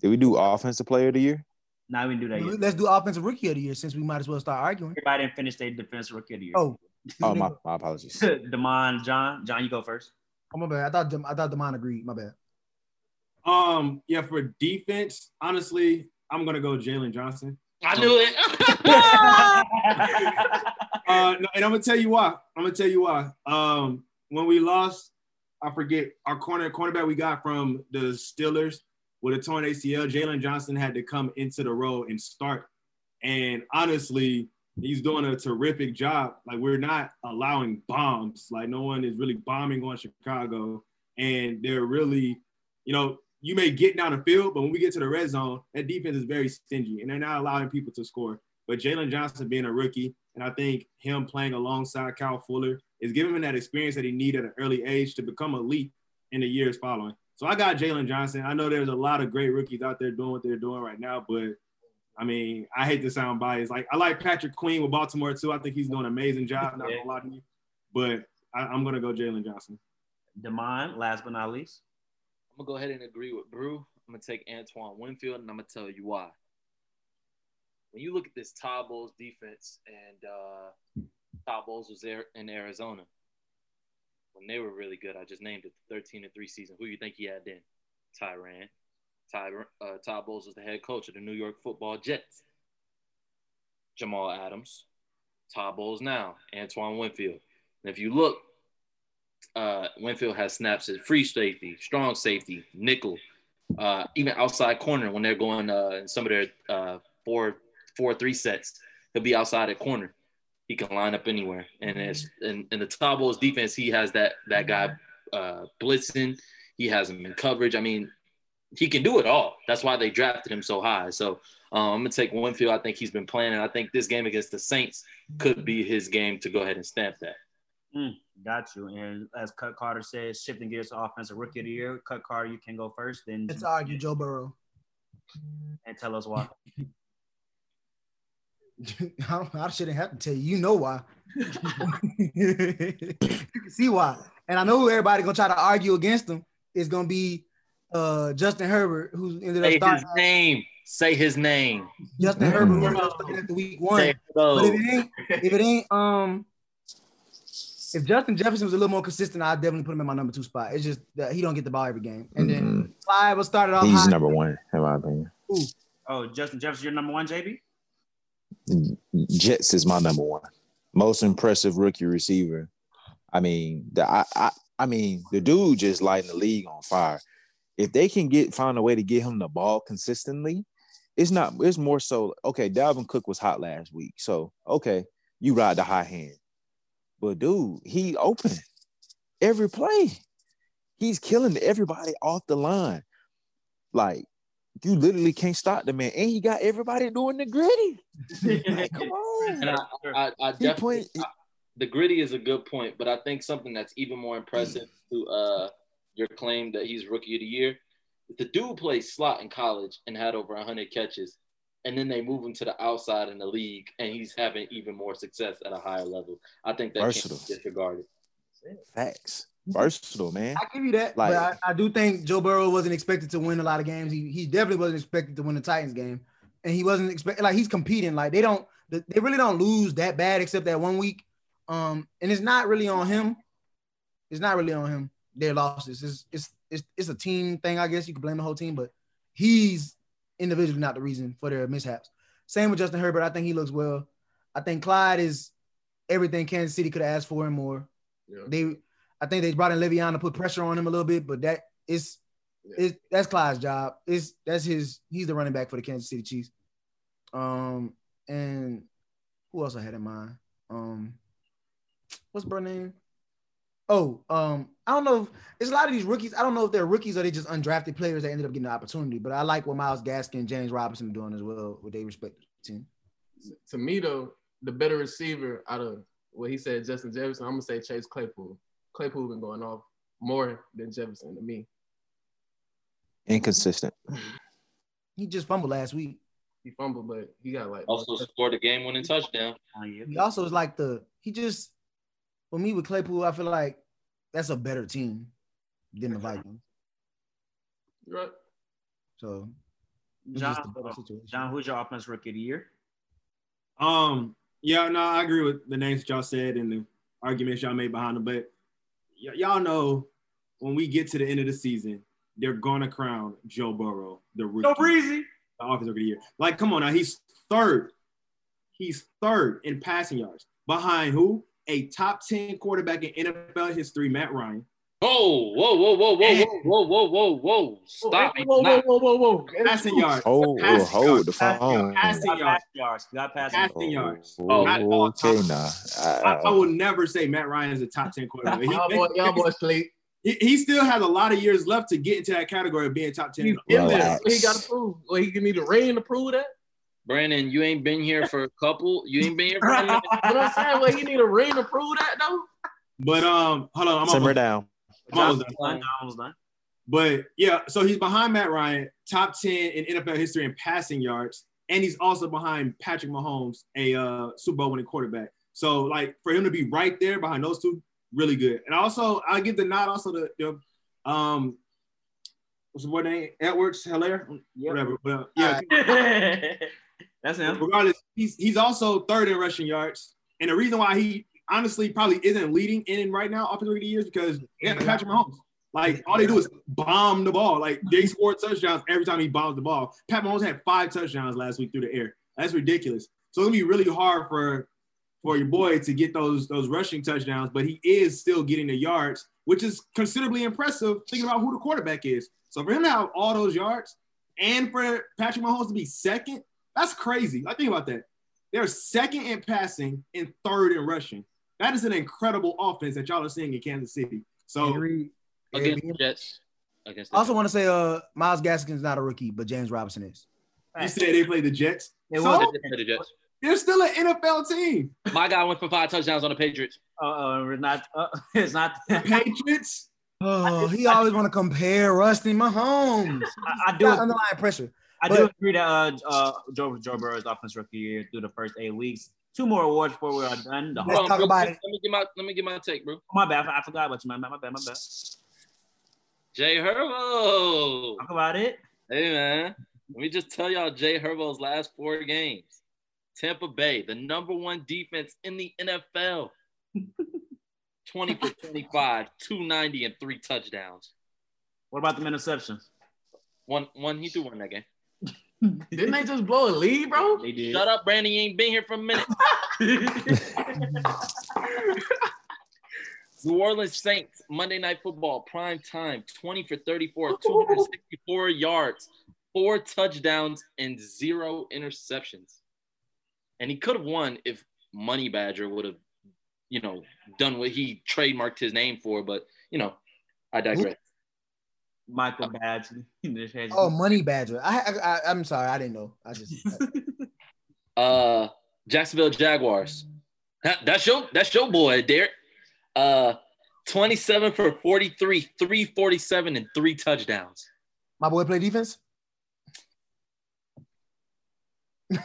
Did we do offensive player of the year? Now we can do that. Yet. Let's do offensive rookie of the year since we might as well start arguing. Everybody didn't finish their defense rookie of the year. Oh, Oh, my, my apologies. Demond, John, John, you go first. oh my bad. I thought Dem- I thought Demond agreed. My bad. Um, yeah, for defense, honestly, I'm gonna go Jaylon Johnson. I knew it. Uh, and I'm gonna tell you why. I'm gonna tell you why. Um, when we lost, I forget our corner cornerback we got from the Steelers with a torn ACL. Jaylon Johnson had to come into the role and start. And honestly, he's doing a terrific job. Like we're not allowing bombs. Like no one is really bombing on Chicago, and they're really, you know, you may get down the field, but when we get to the red zone, that defense is very stingy, and they're not allowing people to score. But Jaylon Johnson being a rookie, and I think him playing alongside Kyle Fuller is giving him that experience that he needed at an early age to become elite in the years following. So I got Jaylon Johnson. I know there's a lot of great rookies out there doing what they're doing right now, but I mean, I hate to sound biased. Like I like Patrick Queen with Baltimore too. I think he's doing an amazing job. Not gonna lie to you, but I, I'm gonna go Jaylon Johnson. Demond, last but not least. I'm gonna go ahead and agree with Brew. I'm gonna take Antoine Winfield, and I'm gonna tell you why. When you look at this Todd Bowles defense, and uh, Todd Bowles was there in Arizona when they were really good. I just named it the 13 and three season. Who do you think he had then? Tyrann. Ty, uh, Todd Bowles was the head coach of the New York Football Jets. Jamal Adams, Todd Bowles now, Antoine Winfield. And if you look, uh, Winfield has snaps at free safety, strong safety, nickel, uh, even outside corner when they're going uh, in some of their uh, four four three sets. He'll be outside at corner. He can line up anywhere. And as in, in the Todd Bowles defense, he has that that guy uh, blitzing. He has him in coverage. I mean, he can do it all. That's why they drafted him so high. So um, I'm gonna take Winfield. I think he's been playing, and I think this game against the Saints could be his game to go ahead and stamp that. Mm, got you. And as Cut Carter says, shifting gears to offensive rookie of the year. Cut Carter, you can go first. Then Let's argue Joe Burrow. and tell us why. I, I shouldn't have to tell you. You know why. you can see why. And I know who everybody gonna try to argue against him is gonna be uh, Justin Herbert, who ended up Say his name. Say his name. Justin Herbert who ended up starting at the week one. But if it ain't, if it ain't, um, if Justin Jefferson was a little more consistent, I'd definitely put him in my number two spot. It's just that he don't get the ball every game. And then Clyde was started off. He's high. number one, in my opinion. Oh, Justin Jefferson, your number one, JB? Jets is my number one. Most impressive rookie receiver. I mean, the I, I I mean, the dude just lighting the league on fire. If they can get find a way to get him the ball consistently, it's not. It's more so. Okay, Dalvin Cook was hot last week, so okay, you ride the high hand. But dude, he open every play. He's killing everybody off the line. Like you literally can't stop the man, and he got everybody doing the gritty. Like, come on. And I, I, I definitely point- the gritty is a good point, but I think something that's even more impressive to uh, your claim that he's rookie of the year. The dude played slot in college and had over 100 catches, and then they move him to the outside in the league, and he's having even more success at a higher level, I think that can't be disregarded. Facts. Versatile, man. I give you that, Like- but I, I do think Joe Burrow wasn't expected to win a lot of games. He he definitely wasn't expected to win the Titans game, and he wasn't expected like he's competing. Like they don't, they really don't lose that bad except that one week. Um, and it's not really on him. It's not really on him. Their losses. It's it's it's it's a team thing. I guess you could blame the whole team, but he's individually not the reason for their mishaps. Same with Justin Herbert. I think he looks well. I think Clyde is everything Kansas City could have asked for and more. Yeah. They, I think they brought in Le'Veon to put pressure on him a little bit, but that is, is that's Clyde's job. Is that's his. He's the running back for the Kansas City Chiefs. Um, and who else I had in mind? Um, what's bro name? Oh, um, I don't know. If, it's a lot of these rookies. I don't know if they're rookies or they just undrafted players that ended up getting the opportunity. But I like what Myles Gaskin, and James Robinson are doing as well with their respective team. to me though, the better receiver out of what he said, Justin Jefferson, I'm gonna say Chase Claypool. Claypool been going off more than Jefferson to me. Inconsistent. He just fumbled last week. He fumbled, but he got like Also scored a game-winning touchdown. Oh. He also is like the he just for me with Claypool, I feel like that's a better team than the Vikings. right. So John, a better situation. John, who's your offense rookie of the year? Um, yeah, no, I agree with the names that y'all said and the arguments y'all made behind them. But y- y'all know when we get to the end of the season, they're gonna crown Joe Burrow the rookie, No breezy. the offensive of the year. Like, come on now, he's third. He's third in passing yards behind who? A top 10 quarterback in NFL history, Matt Ryan. Whoa, whoa, whoa, whoa, whoa, whoa, whoa, whoa, whoa! Stop Whoa, it! whoa, whoa, whoa, whoa, whoa. Passing yards. Oh, Passing hold yards. the Passing phone. yards. Passing Got yards. passing yards. Got passing Passing yards. yards. Oh, Not all okay, time. now. I, I will never say Matt Ryan is a top 10 quarterback. He, Y'all boy, y'all boys sleep. he, he still has a lot of years left to get into that category of being top 10. He's in there. Relax. What he got to prove? Well, he can need a ring to prove that. Brandon, you ain't been here for a couple. You ain't been here for a minute. But I'm saying, well, he need a ring to prove that though. But um, hold on, I'm Simmer almost, down. I'm almost done. done. John's done. But yeah, so he's behind Matt Ryan, top 10 in NFL history in passing yards, and he's also behind Patrick Mahomes, a uh, Super Bowl winning quarterback. So like for him to be right there behind those two, really good. And also I give the nod also to the um what's the boy name? Edwards, Helaire, Yep. whatever. Well, yeah. That's him. Regardless, he's he's also third in rushing yards, and the reason why he honestly probably isn't leading in right now offensive rookie of the year because have Patrick Mahomes. Like all they do is bomb the ball. Like they score touchdowns every time he bombs the ball. Pat Mahomes had five touchdowns last week through the air. That's ridiculous. So gonna be really hard for for your boy to get those those rushing touchdowns, but he is still getting the yards, which is considerably impressive thinking about who the quarterback is. So for him to have all those yards and for Patrick Mahomes to be second, that's crazy. I think about that. They're second in passing and third in rushing. That is an incredible offense that y'all are seeing in Kansas City. So Agreed. against Yeah, the Jets. Against I the also want to say, uh, Myles Gaskin's is not a rookie, but James Robinson is. you said they played the Jets. It So was- Jets. The Jets. they're still an NFL team. My guy went for five touchdowns on the Patriots. Uh, uh, not. Uh, it's not. the Patriots. Oh, he always want to compare Rusty Mahomes. I do. Got underlying pressure. I do agree that uh, uh, Joe Joe Burrow's offense rookie year through the first eight weeks. Two more awards before we are done. The Let's whole, talk about quick, it. Let me get my let me get my take, bro. my bad. I forgot about you. My, my, my bad. My bad. Jay Herbo. Talk about it. Hey man, let me just tell y'all Jay Herbo's last four games. Tampa Bay, the number one defense in the NFL. 20 for 25, 290 and three touchdowns. What about the interceptions? One one he threw one that game. Hmm. Didn't they just blow a lead, bro? They did. Shut up, Brandon. You ain't been here for a minute. New Orleans Saints, Monday Night Football, prime time, 20 for 34, 264 yards, four touchdowns, and zero interceptions. And he could have won if Money Badger would have, you know, done what he trademarked his name for. But, you know, I digress. Michael Badgley. Oh, Money Badger. I, I, I I'm sorry, I didn't know. I just Uh, Jacksonville Jaguars. That's your that's your boy, Derek. Uh, 27 for 43, 347, and three touchdowns. my boy play defense.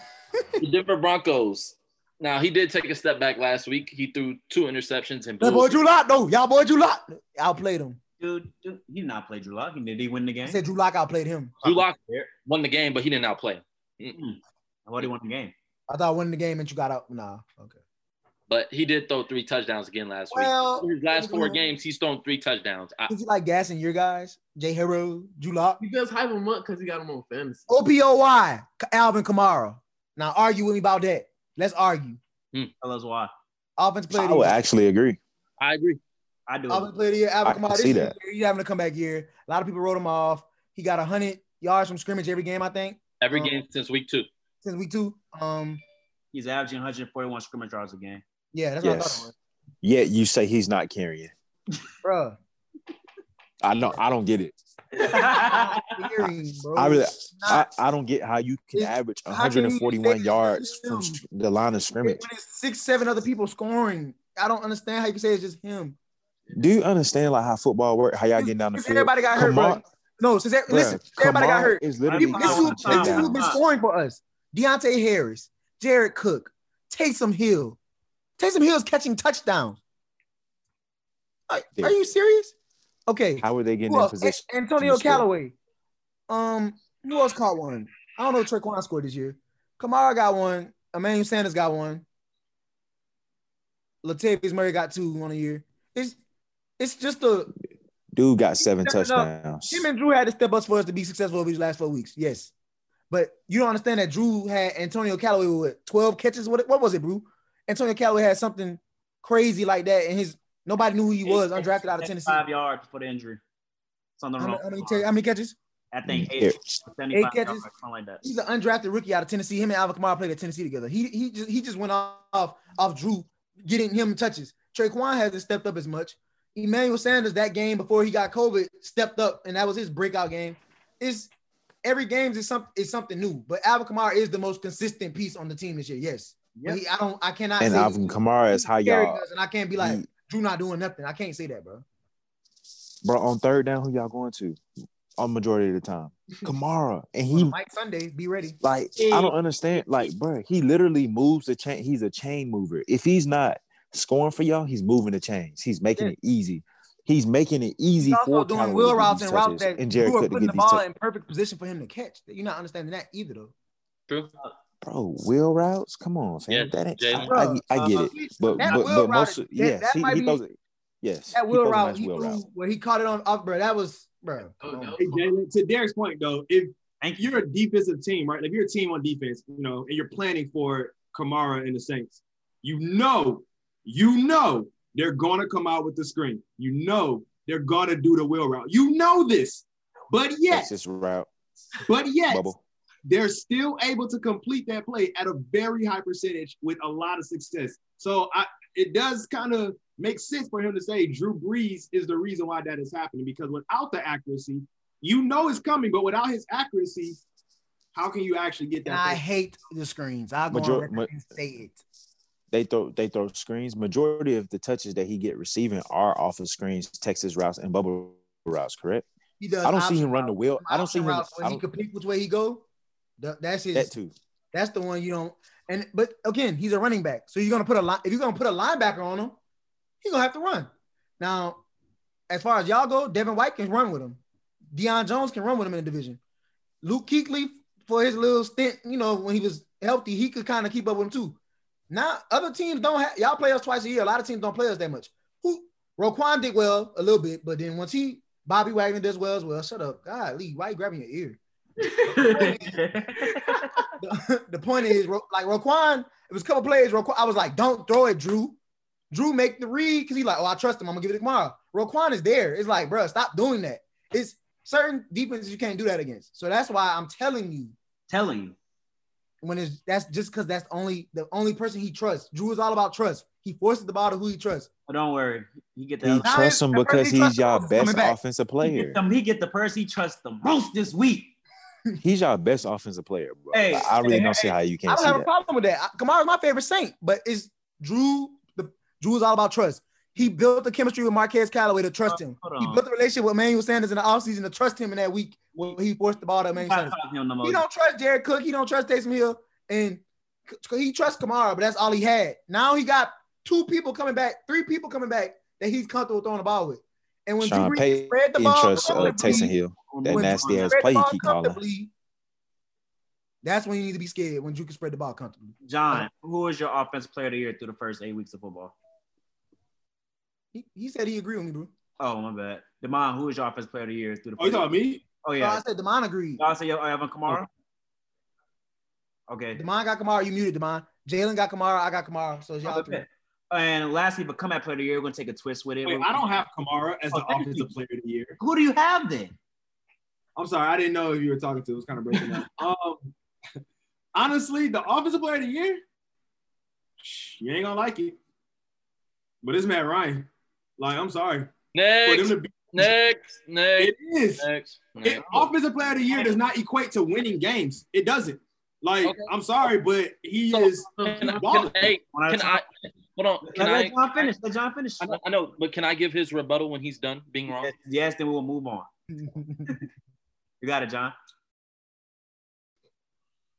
The Denver Broncos. Now he did take a step back last week. He threw two interceptions and That boy blew. Drew Lock, though. Y'all boy Drew Lock. Outplayed him. Dude, dude, he did not play Drew Lock. Did he win the game? I said Drew Lock outplayed him. Drew Lock won the game, but he didn't outplay. What hmm. he won the game? I thought winning the game and you got out. Nah, okay. But he did throw three touchdowns again last Well, week. In his last four games, he's thrown three touchdowns. I, Did you like gassing your guys? Jay Hero, Drew Lock, You just hype him up because he got him on fantasy. OPOY, Alvin Kamara. Now argue with me about that. Let's argue. Hmm. Tell us why. Offense player. I would actually agree. I agree. I do. Offense player of the year. Alvin I can Kamara. This see year, that. he's having a comeback year. A lot of people wrote him off. He got hundred yards from scrimmage every game. I think Every Um, game since week two. since week two. Um, He's averaging 141 scrimmage yards a game. yeah, that's what I thought. It was. Yet you say he's not carrying. Bruh, I know. I don't get it. hearing, bro. I really, I, Not- I don't get how you can It's- average how can 141 yards from the line of scrimmage. when scrimmage. it's six, seven other people scoring. I don't understand how you can say it's just him. Do you understand like how football works? How y'all getting down the field? everybody got hurt, Kamar- bro. No, since listen, everybody got hurt. Is literally This This who, who- this takedown. who's been scoring for us. Deonte Harris, Jared Cook, Taysom Hill. Taysom Hill's catching touchdowns. Are, are you serious? Okay. How are they getting in else? position? A- Antonio? Callaway. Um, who else caught one? I don't know. Tre'Quan scored this year. Kamara got one. Emmanuel Sanders got one. Latavius Murray got two on a year. It's it's just a Dude got seven Stepping up. touchdowns. him and Drew had to step up for us to be successful over these last four weeks. Yes. But you don't understand that Drew had Antonio Callaway with 12 catches. What, what was it, Brew? Antonio Callaway had something crazy like that, and his nobody knew who he was, undrafted out of Tennessee. Five yards before the injury. Something How wrong. many, how many, how many catches? I think Yeah. eight, catches. something like that. He's an undrafted rookie out of Tennessee. Him and Alvin Kamara played at Tennessee together. He he just he just went off off Drew getting him touches. Tre'Quan hasn't stepped up as much. Emmanuel Sanders that game before he got COVID stepped up, and that was his breakout game. Is every game is something is something new, but Alvin Kamara is the most consistent piece on the team this year. Yes, Yep. he, I don't I cannot And say Alvin Kamara is how y'all, us, and I can't be like he- Drew not doing nothing. I can't say that, bro. bro, on third down, who y'all going to? A majority of the time, Kamara, and he Mike Sunday, be ready. like I don't understand. Like, bro, he literally moves the chain. He's a chain mover. If he's not scoring for y'all, he's moving the chains. He's making Yeah. it easy. He's making it easy He's for also doing wheel routes and routes touches, that and you Jared are Cook to putting get the ball touches. in perfect position for him to catch. You're not understanding that either, though. True. Bro, wheel routes? Come on, fam. Yeah, that ain't, Jalen. I, I, I get Uh, it. But but, but most is- of, that- yes, that he, he be- throws it. Yes, That he wheel throws route, nice he wheel threw route. where he caught it on up, bro. That was, bro. Oh, no. Hey, Jalen, to Derek's point though, if Thank if you're a defensive team, right? If you're a team on defense, you know, and you're planning for Kamara and the Saints, you know, you know they're gonna come out with the screen. You know they're gonna do the wheel route. You know this, but yet, Texas route, but yet, bubble. they're still able to complete that play at a very high percentage with a lot of success. So I, it does kind of make sense for him to say Drew Brees is the reason why that is happening because without the accuracy, you know it's coming, but without his accuracy, how can you actually get And that? I hate the screens. I'll go Major- on ma- and say it. They throw they throw screens. Majority of the touches that he get receiving are off of screens, Texas routes, and bubble routes. Correct. He does. I don't see him run the wheel. I don't see him. routes, When I he pick which way he go. That's his. that too. That's the one you don't. And but again, he's a running back, so you're gonna put a line. If you're gonna put a linebacker on him, he's gonna have to run. Now, as far as y'all go, Devin White can run with him. Deion Jones can run with him in the division. Luke Kuechly, for his little stint, you know, when he was healthy, he could kind of keep up with him too. Now, other teams don't have y'all play us twice a year. A lot of teams don't play us that much. Who Roquan did well a little bit, but then once he Bobby Wagner does well as well. Shut up, God, Lee, why you grabbing your ear? the, the point is, like Roquan, it was a couple plays. Roquan, I was like, don't throw it, Drew. Drew make the read because he's like, oh, I trust him. I'm gonna give it to Kamara. Roquan is there. It's like, bro, stop doing that. It's certain defenses you can't do that against. So that's why I'm telling you Telling you. When it's that's just because that's only the only person he trusts. Drew is all about trust. He forces the ball to who he trusts. But don't worry. He get He the Now trusts him because person he he's y'all trusts is coming best back. offensive he player. get, them, he get the person he trusts the most this week. He's y'all best offensive player, bro. Hey, Like, I really hey, don't see hey, how you can't I don't see have a that. problem with that. Kamara's my favorite Saint, but it's Drew. The Drew is all about trust. He built the chemistry with Marquez Callaway to trust him. Hold He built the relationship with Emmanuel Sanders in the offseason to trust him in that week when he forced the ball to I'm Emmanuel Sanders. talking no. He don't trust Jared Cook. He don't trust Taysom Hill, and he trusts Kamara, but that's all he had. Now he got two people coming back, three people coming back that he's comfortable throwing the ball with. And when Sean Drew Brees spread the ball trusts uh, comfortably, Taysom Hill. That when nasty ass play he ball keep calling. That's when you need to be scared when you can spread the ball comfortably. John, who was your offensive player of the year through the first eight weeks of football? He, he said he agreed with me, bro. Oh, my bad. Demond, who was your offensive player of the year through the Oh, you first talking me? Oh, So yeah. I said Demond agreed. I said Y'all say yo, Evan Kamara? Okay. Demond got Kamara. You muted Demond. Jalen got Kamara. I got Kamara. So it's y'all three. Okay. And lastly, but comeback player of the year, we're going to take a twist with it. Wait, I don't have Kamara as Oh, the thank offensive you. player of the year. Who do you have then? I'm sorry, I didn't know if you were talking to. It was kind of breaking up. Um, honestly, the offensive player of the year, shh, you ain't gonna like it. But it's Matt Ryan. Like, I'm sorry. For them Next, to be, next, next, it is. next. It, next. offensive player of the year does not equate to winning games. It doesn't. Like, Okay. I'm sorry, but he So- is. Can I, can, hey, One at can I? Hold on. Can let, I? let John finish. Let John finish. I know, I know, but can I give his rebuttal when he's done being wrong? Yes, yes, then we will move on. You got it, John.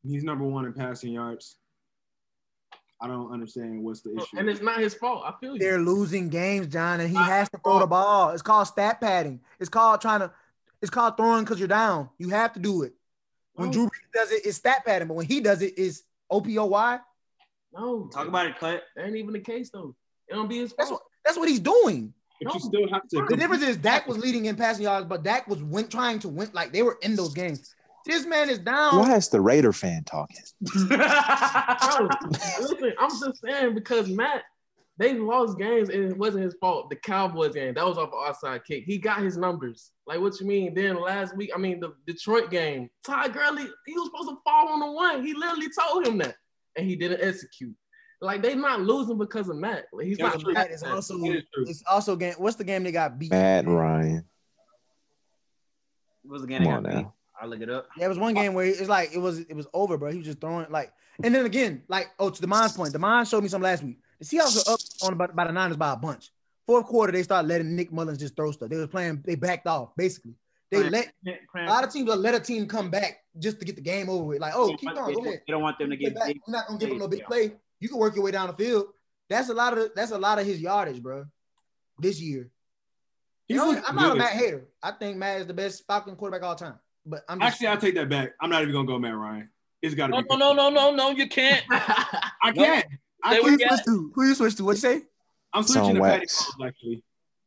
He's number one in passing yards. I don't understand what's the issue. And it's not his fault. I feel you. They're losing games, John, and he has to throw the ball. It's called stat padding. It's called trying to. It's called throwing because you're down. You have to do it. When No. Drew Brees does it, it's stat padding, but when he does it, it's OPOY. No, Talk about it, Cut. That ain't even the case though. It don't be his That's what that's what he's doing. but you still have to. The difference is Dak was leading in passing yards, but Dak was win, trying to win. Like they were in those games. This man is down. Why is the Raider fan talking? Bro, listen, I'm just saying because Matt, they lost games and it wasn't his fault. The Cowboys game, that was off an offside kick. He got his numbers. Like what you mean? Then last week, I mean the Detroit game, Todd Gurley, he was supposed to fall on the one. He literally told him that, and he didn't execute. Like they not losing because of Matt. Like, he's That's not. true. That is also That is true. it's also game. What's the game they got beat? Matt Ryan. What was the game? Come they on got beat? now. I'll look it up. There was one game where it's like it was it was over, bro. He was just throwing like, and then again, like oh to Demond's point, Demond showed me some last week. The Seahawks were up on about by the Niners by a bunch. Fourth quarter, they started letting Nick Mullens just throw stuff. They was playing, they backed off basically. They Right. let a lot of teams will let a team come back just to get the game over with. Like, oh, keep going, go ahead. They don't want them to Get get back. big. You're not gonna give them no big play. You can work your way down the field. That's a lot of that's a lot of his yardage, bro. This year. He's You know, I'm not a good. Matt hater. I think Matt is the best Falcon quarterback all time. But I'm just, Actually, I'll take that back. I'm not even gonna go Matt Ryan. It's got to No, be. no, no, no, no, no. You can't. I can't. I They who you can't. switch to? Who you switch to? What you say? I'm switching on to Patty wax. Mahomes, actually.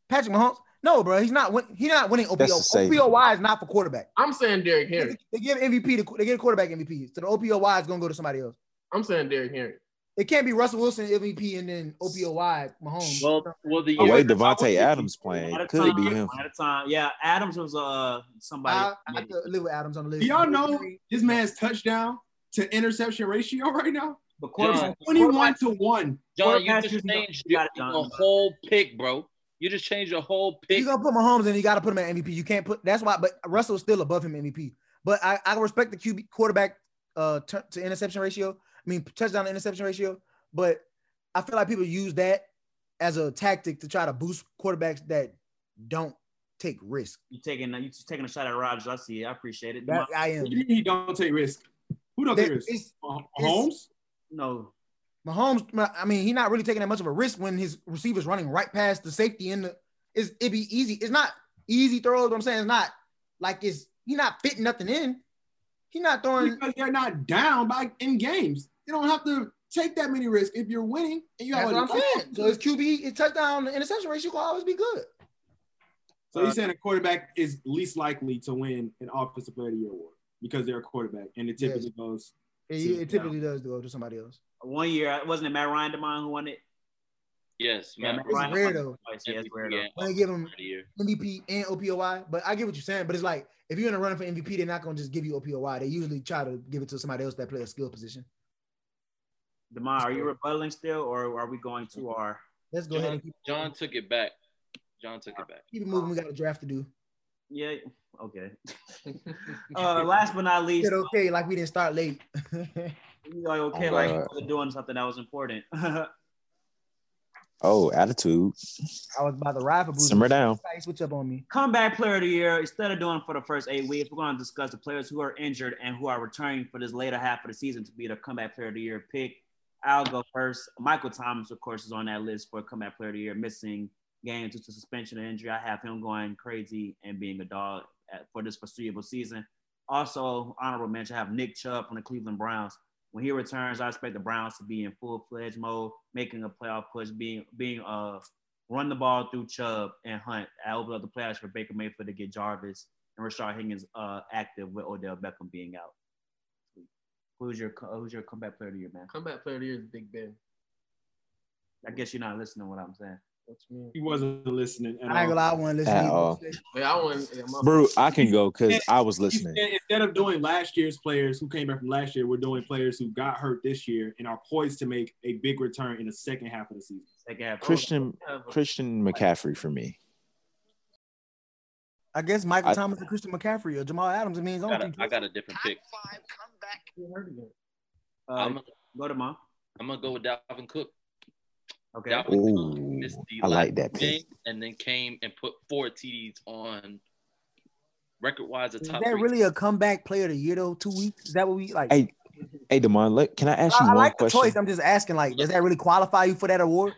Patrick Mahomes? No, bro. He's not. Win- he's not winning That's OPO. OPOY is not for quarterback. I'm saying Derrick Henry. They give MVP. To, they give quarterback MVP. So the OPOY is gonna go to somebody else. I'm saying Derrick Henry. It can't be Russell Wilson MVP and then OPOY Mahomes. Well, well, the The way I Davante Adams playing, a could time, be him. At a time, yeah. Adams was uh somebody. I, I have to live with Adams on the list. Do y'all know this man's touchdown to interception ratio right now? but quarterback, 21 to 1. John, you just changed got your, done. your whole pick, bro. You just changed your whole pick. you're gonna put Mahomes in, you gotta put him at MVP. You can't put that's why, but Russell's still above him MVP. But I, I respect the QB quarterback uh t- to interception ratio. I mean touchdown to interception ratio. But I feel like people use that as a tactic to try to boost quarterbacks that don't take risk. you taking you taking a shot at Rodgers. I see. it. I appreciate it. That I am. Do you mean he don't take risk? Who don't That- take risk? it's- Mah- Mahomes? no, Mahomes, I mean, he's not really taking that much of a risk when his receiver's running right past the safety in the is it be easy. It's not easy throws, but I'm saying it's not like it's he's not fitting nothing in. He's not throwing Because they're not down by in games. You don't have to take that many risks if you're winning and you have That's a what I'm saying. So his QB, his touchdown to interception ratio will always be good. So he's saying a quarterback is least likely to win an offensive player of the year award because they're a quarterback and it typically goes It, See, it typically does go to somebody else. one year wasn't it Matt Ryan Demond who won it? Yes, Yeah, man. Matt It's Ryan rare though. twice. Yeah, it's rare though. Yeah, When they give him of year. MVP and OPOY, but I get what you're saying. But it's like if you're in a running for MVP, they're not gonna just give you OPOY. They usually try to give it to somebody else that play a skill position. Demar, are you rebutting still, or are we going to our? Let's go ahead John, and keep, John took it back. John took it back. keep it moving. We got a draft to do. Yeah. Okay. uh, last but not least, okay, like we didn't start late. like okay, Oh, like God. doing something that was important. Oh, attitude. I was about to ride for Boozy. Simmer down. Somebody Switch up on me. Comeback player of the year. Instead of doing it for the first eight weeks, we're going to discuss the players who are injured and who are returning for this later half of the season to be the comeback player of the year pick. I'll go first. Michael Thomas, of course, is on that list for comeback player of the year, missing games due to suspension and injury. I have him going crazy and being a dog at, for this foreseeable season. Also, honorable mention, I have Nick Chubb from the Cleveland Browns. When he returns, I expect the Browns to be in full fledged mode, making a playoff push, being being uh run the ball through Chubb and Hunt. I open up the playoffs for Baker Mayfield to get Jarvis and Rashard Higgins uh active with Odell Beckham being out. Who's your who's your comeback player of the year, man? Comeback player of the year is Big Ben. I guess you're not listening to what I'm saying. What you mean? he wasn't listening at I ain't gonna all. lie, I want to listen. At all. Yeah, I want. Yeah, Bro, I can go because I was listening. said Instead of doing last year's players who came back from last year, we're doing players who got hurt this year and are poised to make a big return in the second half of the season. Second half. Christian Christian McCaffrey for me. I guess Michael I- Thomas and Christian McCaffrey or Jamal Adams. I mean, it's I got, a, got a different pick. He hurt again. Uh, I'm, go to mom. I'm gonna go with Dalvin Cook. Okay. Dalvin Cook Ooh, the I like that pick. and then came and put four TDs on record wise a Is that three. really a comeback player of the year though? Two weeks? Is that what we like? Hey, hey, Demond, let, can I ask I, you I one like the choice. I'm just asking, like, does that really qualify you for that award?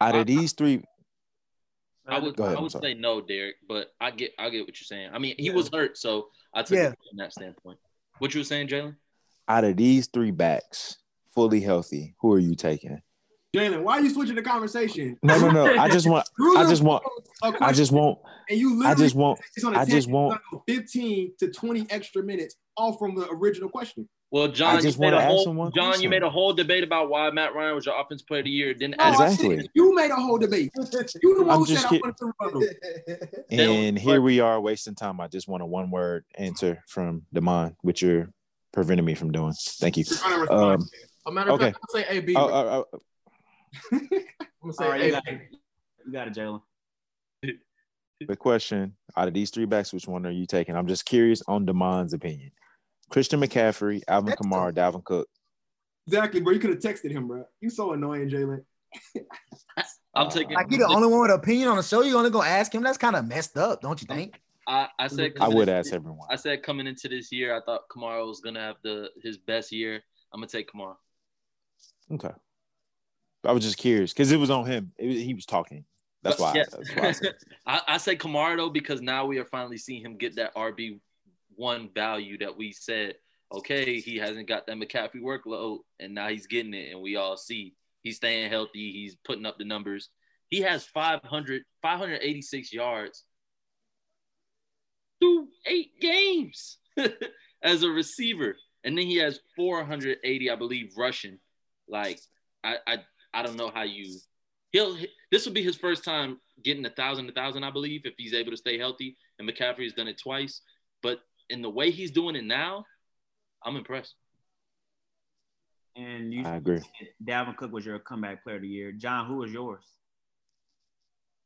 Out of these three, I would, ahead, I would say no, Derek, but I get I get what you're saying. I mean, he Yeah. was hurt, so I took Yeah. it from that standpoint. What you were saying, Jalen? out of these three backs, fully healthy, who are you taking? Jalen, why are you switching the conversation? No, no, no. I just want. I just want. I just want. and you I just want. it's on a I 10, just want- 15 to 20 extra minutes off from the original question. Well, John, I just you made a whole him one John, you made a whole debate about why Matt Ryan was your offensive player of the year. Didn't No, ask Exactly. You made a whole debate. You the one who just said I wanted to rebuttal. And here we are wasting time. I just want a one word answer from Demond, which you're preventing me from doing. Thank you. You're trying to respond. Um, A matter of Okay. fact, I'm gonna say AB. oh, I'm oh, gonna say All right, you got it. You got it, Jalen. the question out of these three backs, which one are you taking? I'm just curious on Demond's opinion. Christian McCaffrey, Alvin That's Kamara, Dalvin Cook. Exactly, bro. You could have texted him, bro. You so annoying, Jalen. I'm taking. Like, you the only one with an opinion on the show. You only gonna ask him? That's kind of messed up, don't you think? I, I said. I would ask this- everyone. I said coming into this year, I thought Kamara was gonna have the his best year. I'm gonna take Kamara. Okay. I was just curious because it was on him. It he was talking. That's why. yeah. That's why I said. I, I say Kamara though because now we are finally seeing him get that RB one value that we said. Okay, he hasn't got that McCaffrey workload, and now he's getting it, and we all see he's staying healthy. He's putting up the numbers. He has 500, 586 yards through eight games as a receiver, and then he has 480, I believe, rushing. Like I, I, I don't know how you. He'll. This will be his first time getting a thousand, a thousand, I believe, if he's able to stay healthy. And McCaffrey has done it twice, but in the way he's doing it now, I'm impressed. And you, I agree. Dalvin Cook was your comeback player of the year. John, who was yours?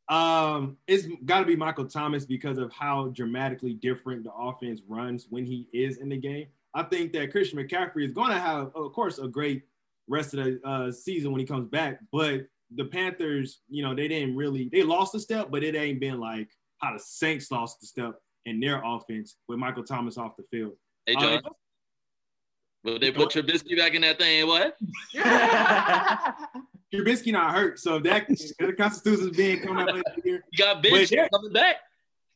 Um, it's got to be Michael Thomas because of how dramatically different the offense runs when he is in the game. I think that Christian McCaffrey is going to have, of course, a great rest of the uh, season when he comes back. But the Panthers, you know, they didn't really they lost a step, but it ain't been like how the Saints lost the step in their offense with Michael Thomas off the field. Hey, Uh, John, will they put Trubisky back in that thing? What? Trubisky not hurt, so if that if the Constitution is being coming out later here. You got bench coming back.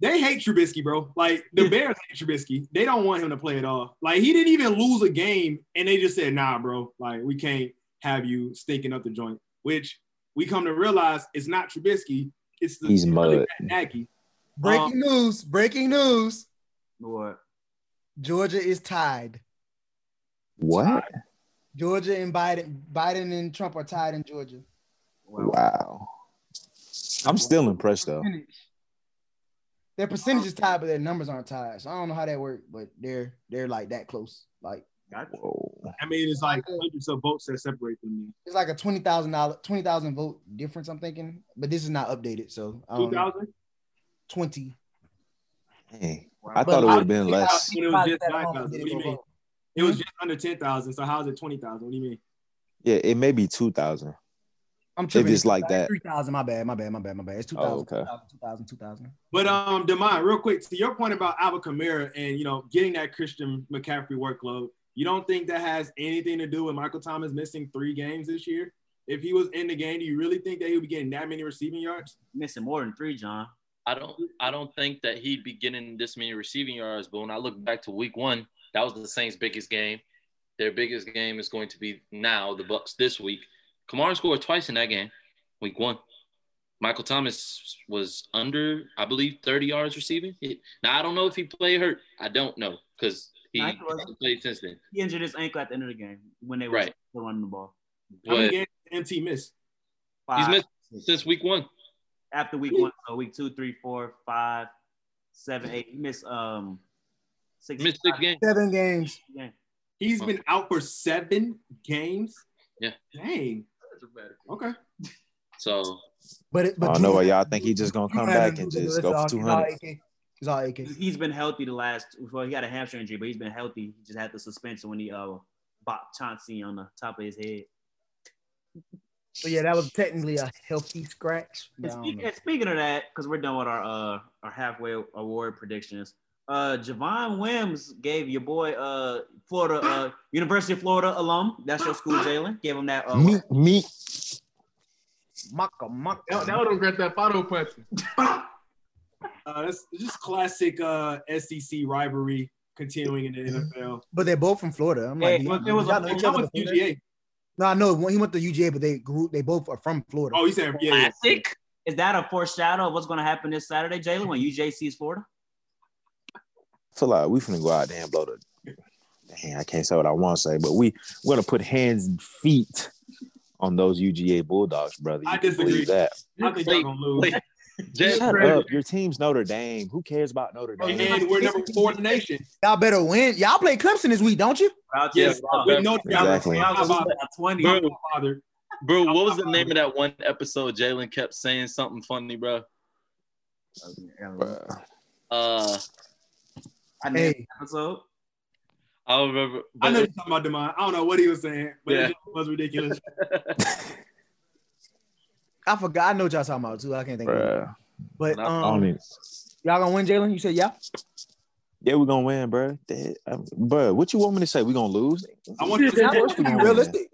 They hate Trubisky, bro. Like the Bears hate Trubisky. They don't want him to play at all. Like he didn't even lose a game, and they just said, "Nah, bro. Like we can't have you stinking up the joint." Which we come to realize it's not Trubisky. It's the He's it's mud. Nagy. Breaking um, news! Breaking news! what? Georgia is tied. What? Georgia and Biden, Biden and Trump are tied in Georgia. Wow. I'm still impressed though. Their percentage is tied, but their numbers aren't tied. So I don't know how that works, but they're they're like that close. Like Gotcha. I mean, it's like hundreds of votes that separate them. it's like a twenty thousand dollar twenty thousand vote difference. I'm thinking, but this is not updated, so I Two don't twenty. Dang. Wow. I thought it would have been less. It was just that nine home thousand. didn't What do you mean? vote. It was hmm? just under ten thousand. So how is it twenty thousand? What do you mean? Yeah, it may be two thousand. I'm tripping. it's like that. Three thousand. My bad. My bad. My bad. My bad. It's 2000, Oh, okay. 2000, 2000, 2000. But um, Demond, real quick to your point about Alvin Kamara and you know getting that Christian McCaffrey workload. You don't think that has anything to do with Michael Thomas missing three games this year? If he was in the game, do you really think that he would be getting that many receiving yards? Missing more than three, John. I don't I don't think that he'd be getting this many receiving yards, but when I look back to week one, that was the Saints' biggest game. Their biggest game is going to be now, the Bucs this week. Kamara scored twice in that game, week one. Michael Thomas was under, I believe, 30 yards receiving. Now I don't know if he played hurt. I don't know because he hasn't played since then. He injured his ankle at the end of the game when they were Right. still running the ball. How many But games did MT miss? Five, missed- six. since week one, after week one, so week two, three, four, five, seven, eight. He missed um six. missed six games. Seven games. games. He's been out for seven games. Yeah. Dang. Okay. So But it, I don't know why Drew- y'all think he's just gonna come back and just go for two he's all hundred. AK. He's all AK. He's been healthy the last. Well, he got a hamstring injury, but he's been healthy. He just had the suspension when he uh bopped Chauncey on the top of his head. So yeah, that was technically a healthy scratch. And, but I don't speak, and speaking of that, because we're done with our uh our halfway award predictions. Uh, Javon Wims gave your boy uh Florida uh University of Florida alum. That's your school, Jalen. Gave him that. Uh, Meat, meat. Maka, maka. That, that would regret that photo punching. Uh, that's just classic uh, SEC rivalry continuing in the NFL. But they're both from Florida. I'm Hey, like, look, y'all it was know a- each That other was before that? UGA. No, I know he went to UGA, but they grew. They both are from Florida. Oh, you said yeah, yeah. is that a foreshadow of what's going to happen this Saturday, Jalen, when UJ sees Florida? I feel like we finna go out there and blow the. Dang, I can't say what I want to say, but we we're gonna put hands and feet on those UGA Bulldogs, brother. You I disagree. believe that. I think y'all gonna lose. Wait, Jay, Shut up. Your team's Notre Dame. Who cares about Notre Dame? And we're number four in the nation. Y'all better win. Y'all play Clemson this week, don't you? Yes, tell you, With Exactly. I'll How go about 20. Bro. father? bro, what was the name of that one episode? Jalen kept saying something funny, bro. Uh, I named Hey. the episode. I don't remember. I know you're talking about Demond. I don't know what he was saying, but Yeah. it was ridiculous. I forgot. I know what y'all talking about too. I can't think. of it. Bruh. But I I don't um, y'all gonna win, Jalen? You said yeah. Yeah, we're gonna win, bro. Bro, what you want me to say? We gonna lose? I want you to Y'all say, to be realistic.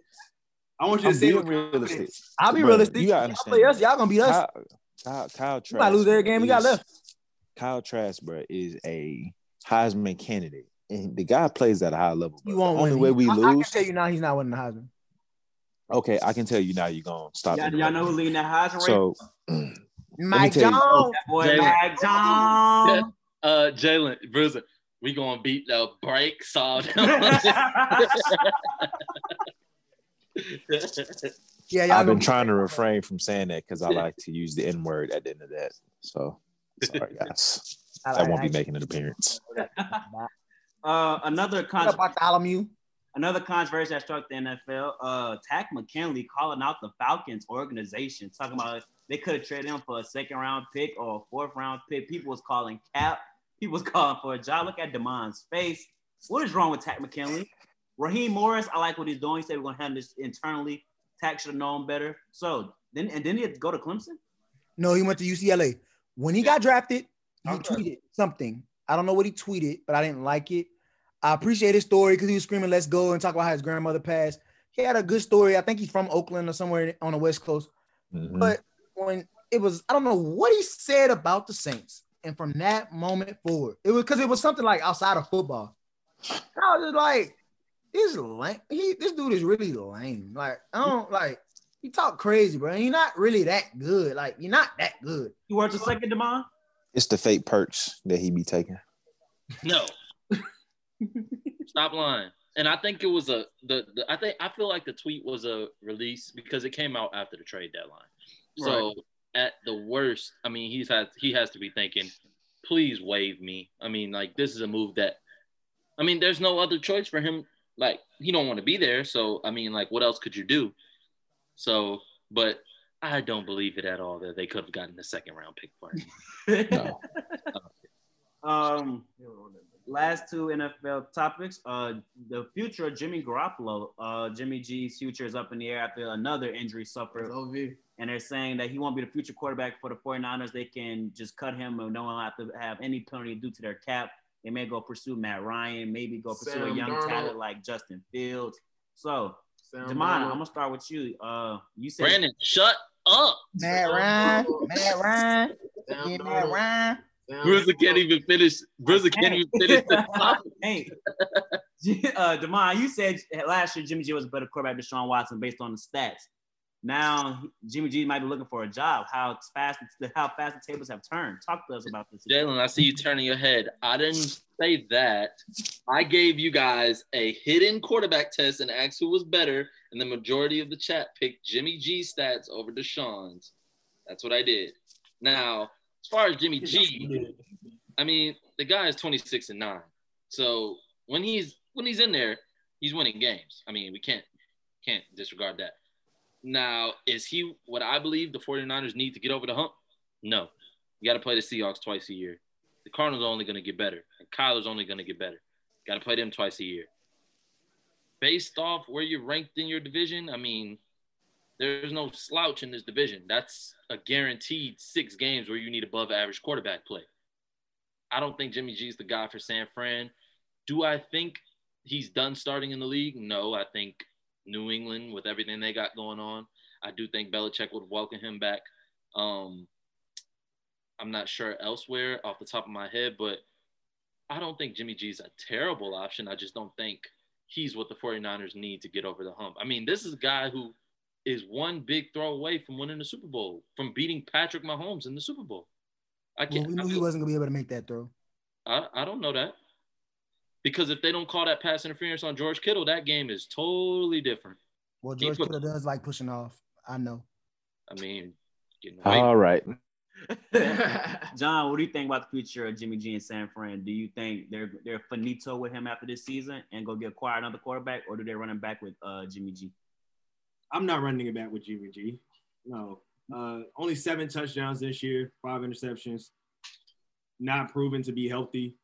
I want you I'm to say being with realistic. I'll be Bruh, realistic. You gotta Y'all play understand. us. Y'all gonna beat us. How- Kyle, Kyle We might lose every game we got left. Kyle Trask, bro, is a Heisman candidate, and the guy plays at a high level. You won't the only win. way we I, I can lose. tell you now he's not winning the Heisman. okay, I can tell you now. You're gonna stop. Y'all, it. y'all know who leading that Heisman race? So Mike tell you- Jones. that boy Jalen. Mac Jones. Uh, Jalen, Bruiser, we gonna beat the brakes off them. Yeah, I've been trying to refrain from saying that because I like to use the N word at the end of that. So sorry, guys. I That won't be making an appearance. Uh, another What con- up, Bartholomew? another controversy that struck the NFL. Uh, Takk McKinley calling out the Falcons organization, talking about they could have traded him for a second round pick or a fourth round pick. People was calling cap. People was calling for a job. Look at Demond's face. What is wrong with Takk McKinley? Raheem Morris, I like what he's doing. He said we're gonna handle this internally. Takk should have known better. So then, and then he had to go to Clemson. No, he went to UCLA. When he got drafted, he Okay. tweeted something. I don't know what he tweeted, but I didn't like it. I appreciate his story because he was screaming, let's go, and talk about how his grandmother passed. He had a good story. I think he's from Oakland or somewhere on the West Coast. Mhm. But when it was, I don't know what he said about the Saints. And from that moment forward, it was because it was something like outside of football. And I was just like, this lame. He this dude is really lame. Like, I don't like he talk crazy, bro. You're not really that good. Like, you're not that good. You worth a second, Demond? It's the fake perks that he be taking. no. Stop lying. And I think it was a the, the I think I feel like the tweet was a release because it came out after the trade deadline. So at the worst, I mean he's had he has to be thinking, please waive me. I mean, like this is a move that I mean, there's no other choice for him. Like he don't want to be there. So I mean, like what else could you do? So, but I don't believe it at all that they could have gotten the second round pick for him. No. um, last two NFL topics. Uh, the future of Jimmy Garoppolo. Uh, Jimmy G's future is up in the air after another injury suffered, OV. and they're saying that he won't be the future quarterback for the 49ers. They can just cut him and no one will have to have any penalty due to their cap. They may go pursue Matt Ryan, maybe go pursue a young Darnold. talent like Justin Fields. So, Sam Demond, I'm gonna start with you. Uh, you said Brandon, shut up. Matt Ryan, Matt Ryan, Sam yeah, Matt Darnold. Ryan. Sam Bruiser can't Darnold. even finish. Bruiser can't even finish the topic. Hey, uh, Demond, you said last year Jimmy G was a better quarterback than Sean Watson based on the stats. Now Jimmy G might be looking for a job. How fast how fast the tables have turned. Talk to us about this. Jalen, I see you turning your head. I didn't say that. I gave you guys a hidden quarterback test and asked who was better, and the majority of the chat picked Jimmy G's stats over Deshaun's. That's what I did. Now, as far as Jimmy G, I mean, the guy is 26 and 9. So when he's when he's in there, he's winning games. I mean, we can't can't disregard that. Now, is he what I believe the 49ers need to get over the hump? No. You got to play the Seahawks twice a year. The Cardinals are only going to get better, and Kyler's only going to get better. Got to play them twice a year. Based off where you're ranked in your division, I mean, there's no slouch in this division. That's a guaranteed six games where you need above average quarterback play. I don't think Jimmy G's the guy for San Fran. Do I think he's done starting in the league? No, I think New England with everything they got going on. I do think Belichick would welcome him back. Um, I'm not sure elsewhere off the top of my head, but I don't think Jimmy G's a terrible option. I just don't think he's what the 49ers need to get over the hump. I mean, this is a guy who is one big throw away from winning the Super Bowl, from beating Patrick Mahomes in the Super Bowl. I can't. we I knew he wasn't gonna be able to make that throw. I, I don't know that. Because if they don't call that pass interference on George Kittle, that game is totally different. Well, George put- Kittle does like pushing off. I know. I mean, getting. All right. John, what do you think about the future of Jimmy G and San Fran? Do you think they're they're finito with him after this season and go get acquire another quarterback, or do they run him back with uh, Jimmy G? I'm not running it back with Jimmy G. No. Uh, only seven touchdowns this year, five interceptions. Not proven to be healthy.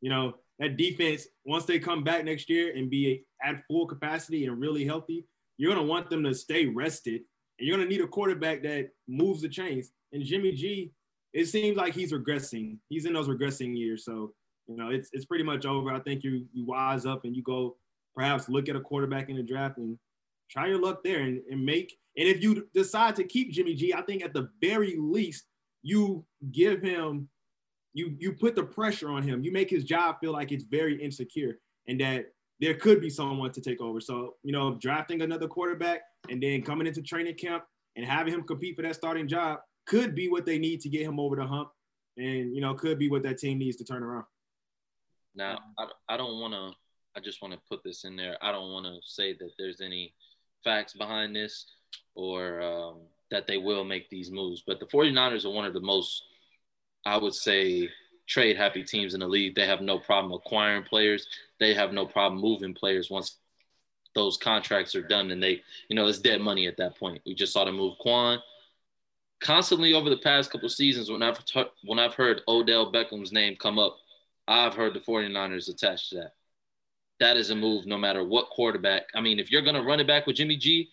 You know, that defense, once they come back next year and be at full capacity and really healthy, you're going to want them to stay rested. And you're going to need a quarterback that moves the chains. And Jimmy G, it seems like he's regressing. He's in those regressing years. So, you know, it's, it's pretty much over. I think you, you wise up and you go perhaps look at a quarterback in the draft and try your luck there and, and make. And if you decide to keep Jimmy G, I think at the very least you give him, you you put the pressure on him. You make his job feel like it's very insecure, and that there could be someone to take over. So you know, drafting another quarterback and then coming into training camp and having him compete for that starting job could be what they need to get him over the hump, and you know, could be what that team needs to turn around. Now, I, I don't want to, I just want to put this in there. I don't want to say that there's any facts behind this or um, that they will make these moves, but the 49ers are one of the most, I would say, trade happy teams in the league. They have no problem acquiring players, they have no problem moving players once those contracts are done and they, you know, it's dead money at that point. We just saw them move Kwon. Constantly over the past couple seasons, when I've, when I've heard Odell Beckham's name come up, I've heard the 49ers attached to that. That is a move no matter what quarterback. I mean, if you're going to run it back with Jimmy G,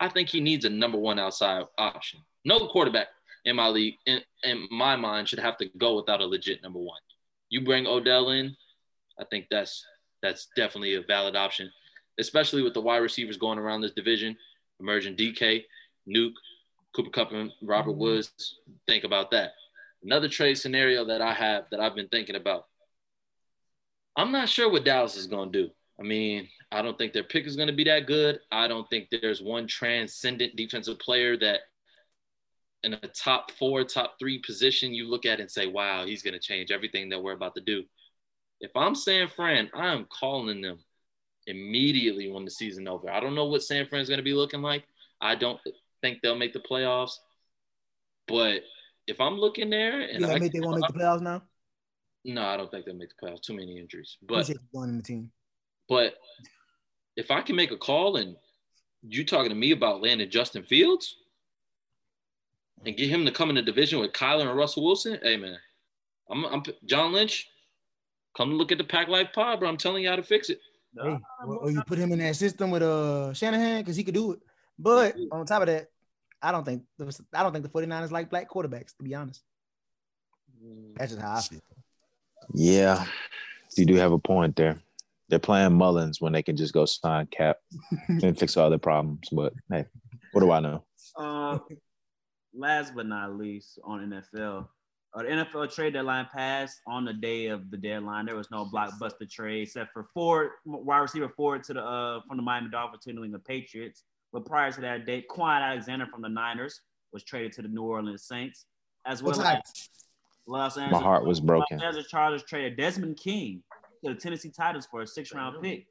I think he needs a number one outside option. No quarterback in my league, in, in my mind, should have to go without a legit number one. You bring Odell in, I think that's that's definitely a valid option, especially with the wide receivers going around this division, emerging DK, Nuke, Cooper Kupp, and Robert mm-hmm. Woods. Think about that. Another trade scenario that I have that I've been thinking about I'm not sure what Dallas is going to do. I mean, I don't think their pick is going to be that good. I don't think there's one transcendent defensive player that in a top four, top three position you look at and say, wow, he's going to change everything that we're about to do. If I'm San Fran, I am calling them immediately when the season over. I don't know what San Fran's going to be looking like. I don't think they'll make the playoffs. But if I'm looking there and You I, think they won't make the playoffs now? no, I don't think they'll make the playoffs. Too many injuries. But you joining the team. But if I can make a call and you talking to me about landing Justin Fields and get him to come in the division with Kyler and Russell Wilson, hey man, I'm, I'm John Lynch. Come look at the Pack Life Pod, bro. I'm telling you how to fix it. Hey, or, or you put him in that system with uh Shanahan because he could do it. But on top of that, I don't think I don't think the 49ers like black quarterbacks, to be honest. That's just how I feel. Yeah, you do have a point there. They're playing Mullens when they can just go sign Kap and fix all their problems. But hey, what do I know? Uh, last but not least, on NFL, uh, the NFL trade deadline passed on the day of the deadline. There was no blockbuster trade except for Ford, wide receiver Ford to the uh, from the Miami Dolphins to New England Patriots. But prior to that date, Kwon Alexander from the Niners was traded to the New Orleans Saints, as well What as type? Los My heart was broken. Los Angeles Chargers traded Desmond King to the Tennessee Titans for a six round pick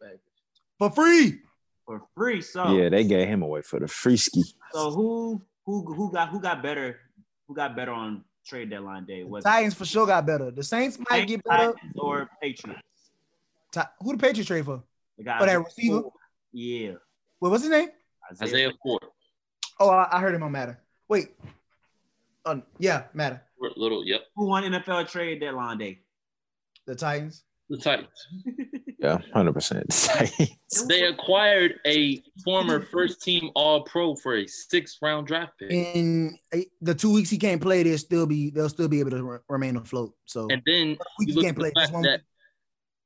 For free. for free. So Yeah, they gave him away for the free ski. So who who who got who got better? Who got better on trade deadline day? Was it Titans for sure got better. The Saints might get better. Titans or Patriots? Ti- Who the Patriots trade for? The guy For that receiver? Yeah. What was his name? Isaiah Ford, Oh, I, I heard him on Matter. Wait. Um, yeah, Matter. little, yep, Who won NFL trade deadline day? The Titans. The Titans. Yeah, hundred percent. They acquired a former first team All Pro for a sixth round draft pick. In uh, the two weeks he can't play, they'll still be they'll still be able to re- remain afloat. So And then you look can't at the play this fact that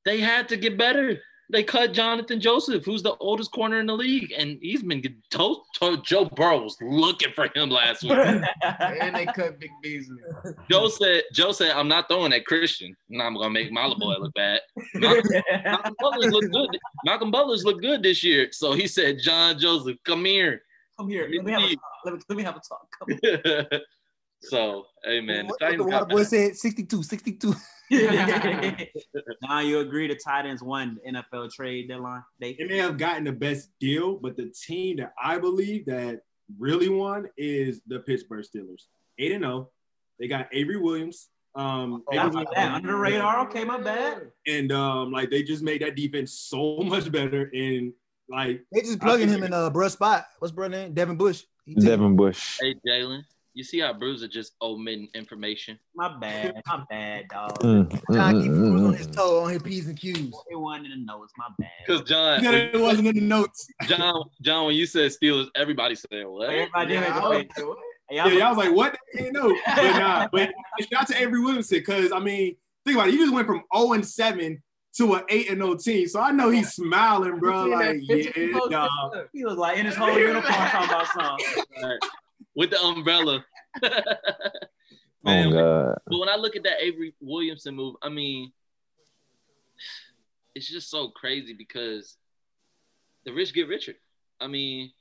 they had to get better. They cut Jonathan Joseph, who's the oldest corner in the league, and he's been get- to- to- Joe Burrow was looking for him last week. and they cut Vic Beasley. Joe said, "Joe said I'm not throwing at Christian. Now I'm gonna make my boy look bad." Malcolm Butler's look good. Malcolm Butler's look good this year, so he said, "John Joseph, come here." Come here. Let me have a talk. Let me, let me have a talk. Come so, hey man, the what, what Titans the water boy said 62, 62. now you agree the Titans won the NFL trade deadline day? They may have gotten the best deal, but the team that I believe that really won is the Pittsburgh Steelers. 8 and 0. They got Avery Williams. Um, Oh, Avery my bad. Under the radar. Okay, my bad. and um, like they just made that defense so much better. And like They just plugging him in a uh, bruh spot. What's bruh name? Devin Bush. Devin Bush. Hey Jalen, you see how Bruiser just omitting information? My bad. My bad, dog. Mm, mm, John mm, keep mm, on his mm. toe on his P's and Q's. It wasn't in the notes. My bad. Because John, it wasn't in the notes. John, John, when you said Steelers, everybody said what? Everybody did Yeah, make I was- face. Hey, Yeah, y'all- y'all was like, what? They didn't know. But nah, but shout out to Avery Williamson because I mean, think about it. You just went from 0 and 7 to an 8 and 0 team. So I know he's smiling, bro. You seen Like, yeah, posted? dog. He was like in his whole uniform talking about something. With the umbrella. Oh, Man, Oh God. But when I look at that Avery Williamson move, I mean, it's just so crazy because the rich get richer. I mean,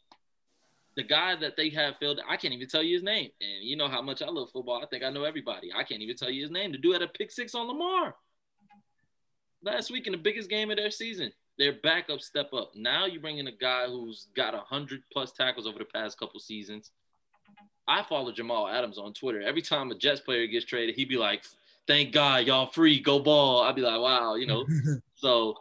the guy that they have filled, I can't even tell you his name. And you know how much I love football. I think I know everybody. I can't even tell you his name. The dude had a pick six on Lamar last week in the biggest game of their season. Their backup step up. Now you bring in a guy who's got a hundred plus tackles over the past couple seasons. I follow Jamal Adams on Twitter. Every time a Jets player gets traded, he'd be like, "Thank God, y'all free, go ball." I'd be like, "Wow," you know. so,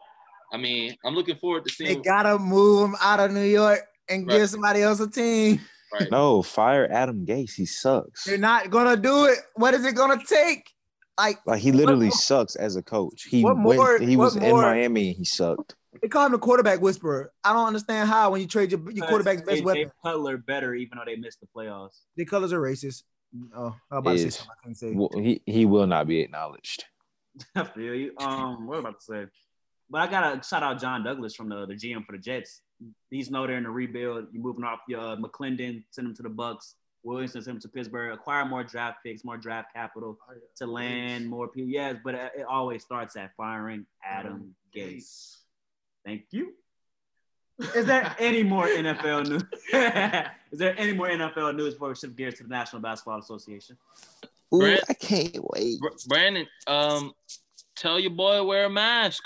I mean, I'm looking forward to seeing. They gotta move him out of New York and Right. give somebody else a team. Right. No, fire Adam Gase. He sucks. They're not gonna do it. What is it gonna take? Like Like he literally What- sucks as a coach. He What went, more- he what was in Miami and he sucked. They call him the quarterback whisperer. I don't understand how when you trade your, your quarterback's best They- weapon. They Cutler better, even though they missed the playoffs. The colors are racist. Oh, I was about to say something I couldn't say. Well, he he will not be acknowledged. I feel you. Um, what about to say? But I gotta shout out John Douglas from the, the GM for the Jets. He's know they're in the rebuild. You're moving off your uh, McLendon, send him to the Bucs. Williamson send him to Pittsburgh. Acquire more draft picks, more draft capital to land more people. Yes, but it it always starts at firing Adam Gase. Thank you. Is there any more NFL news? Is there any more NFL news before we shift gears to the National Basketball Association? Ooh, Brand- I can't wait. Brandon, um, tell your boy to wear a mask.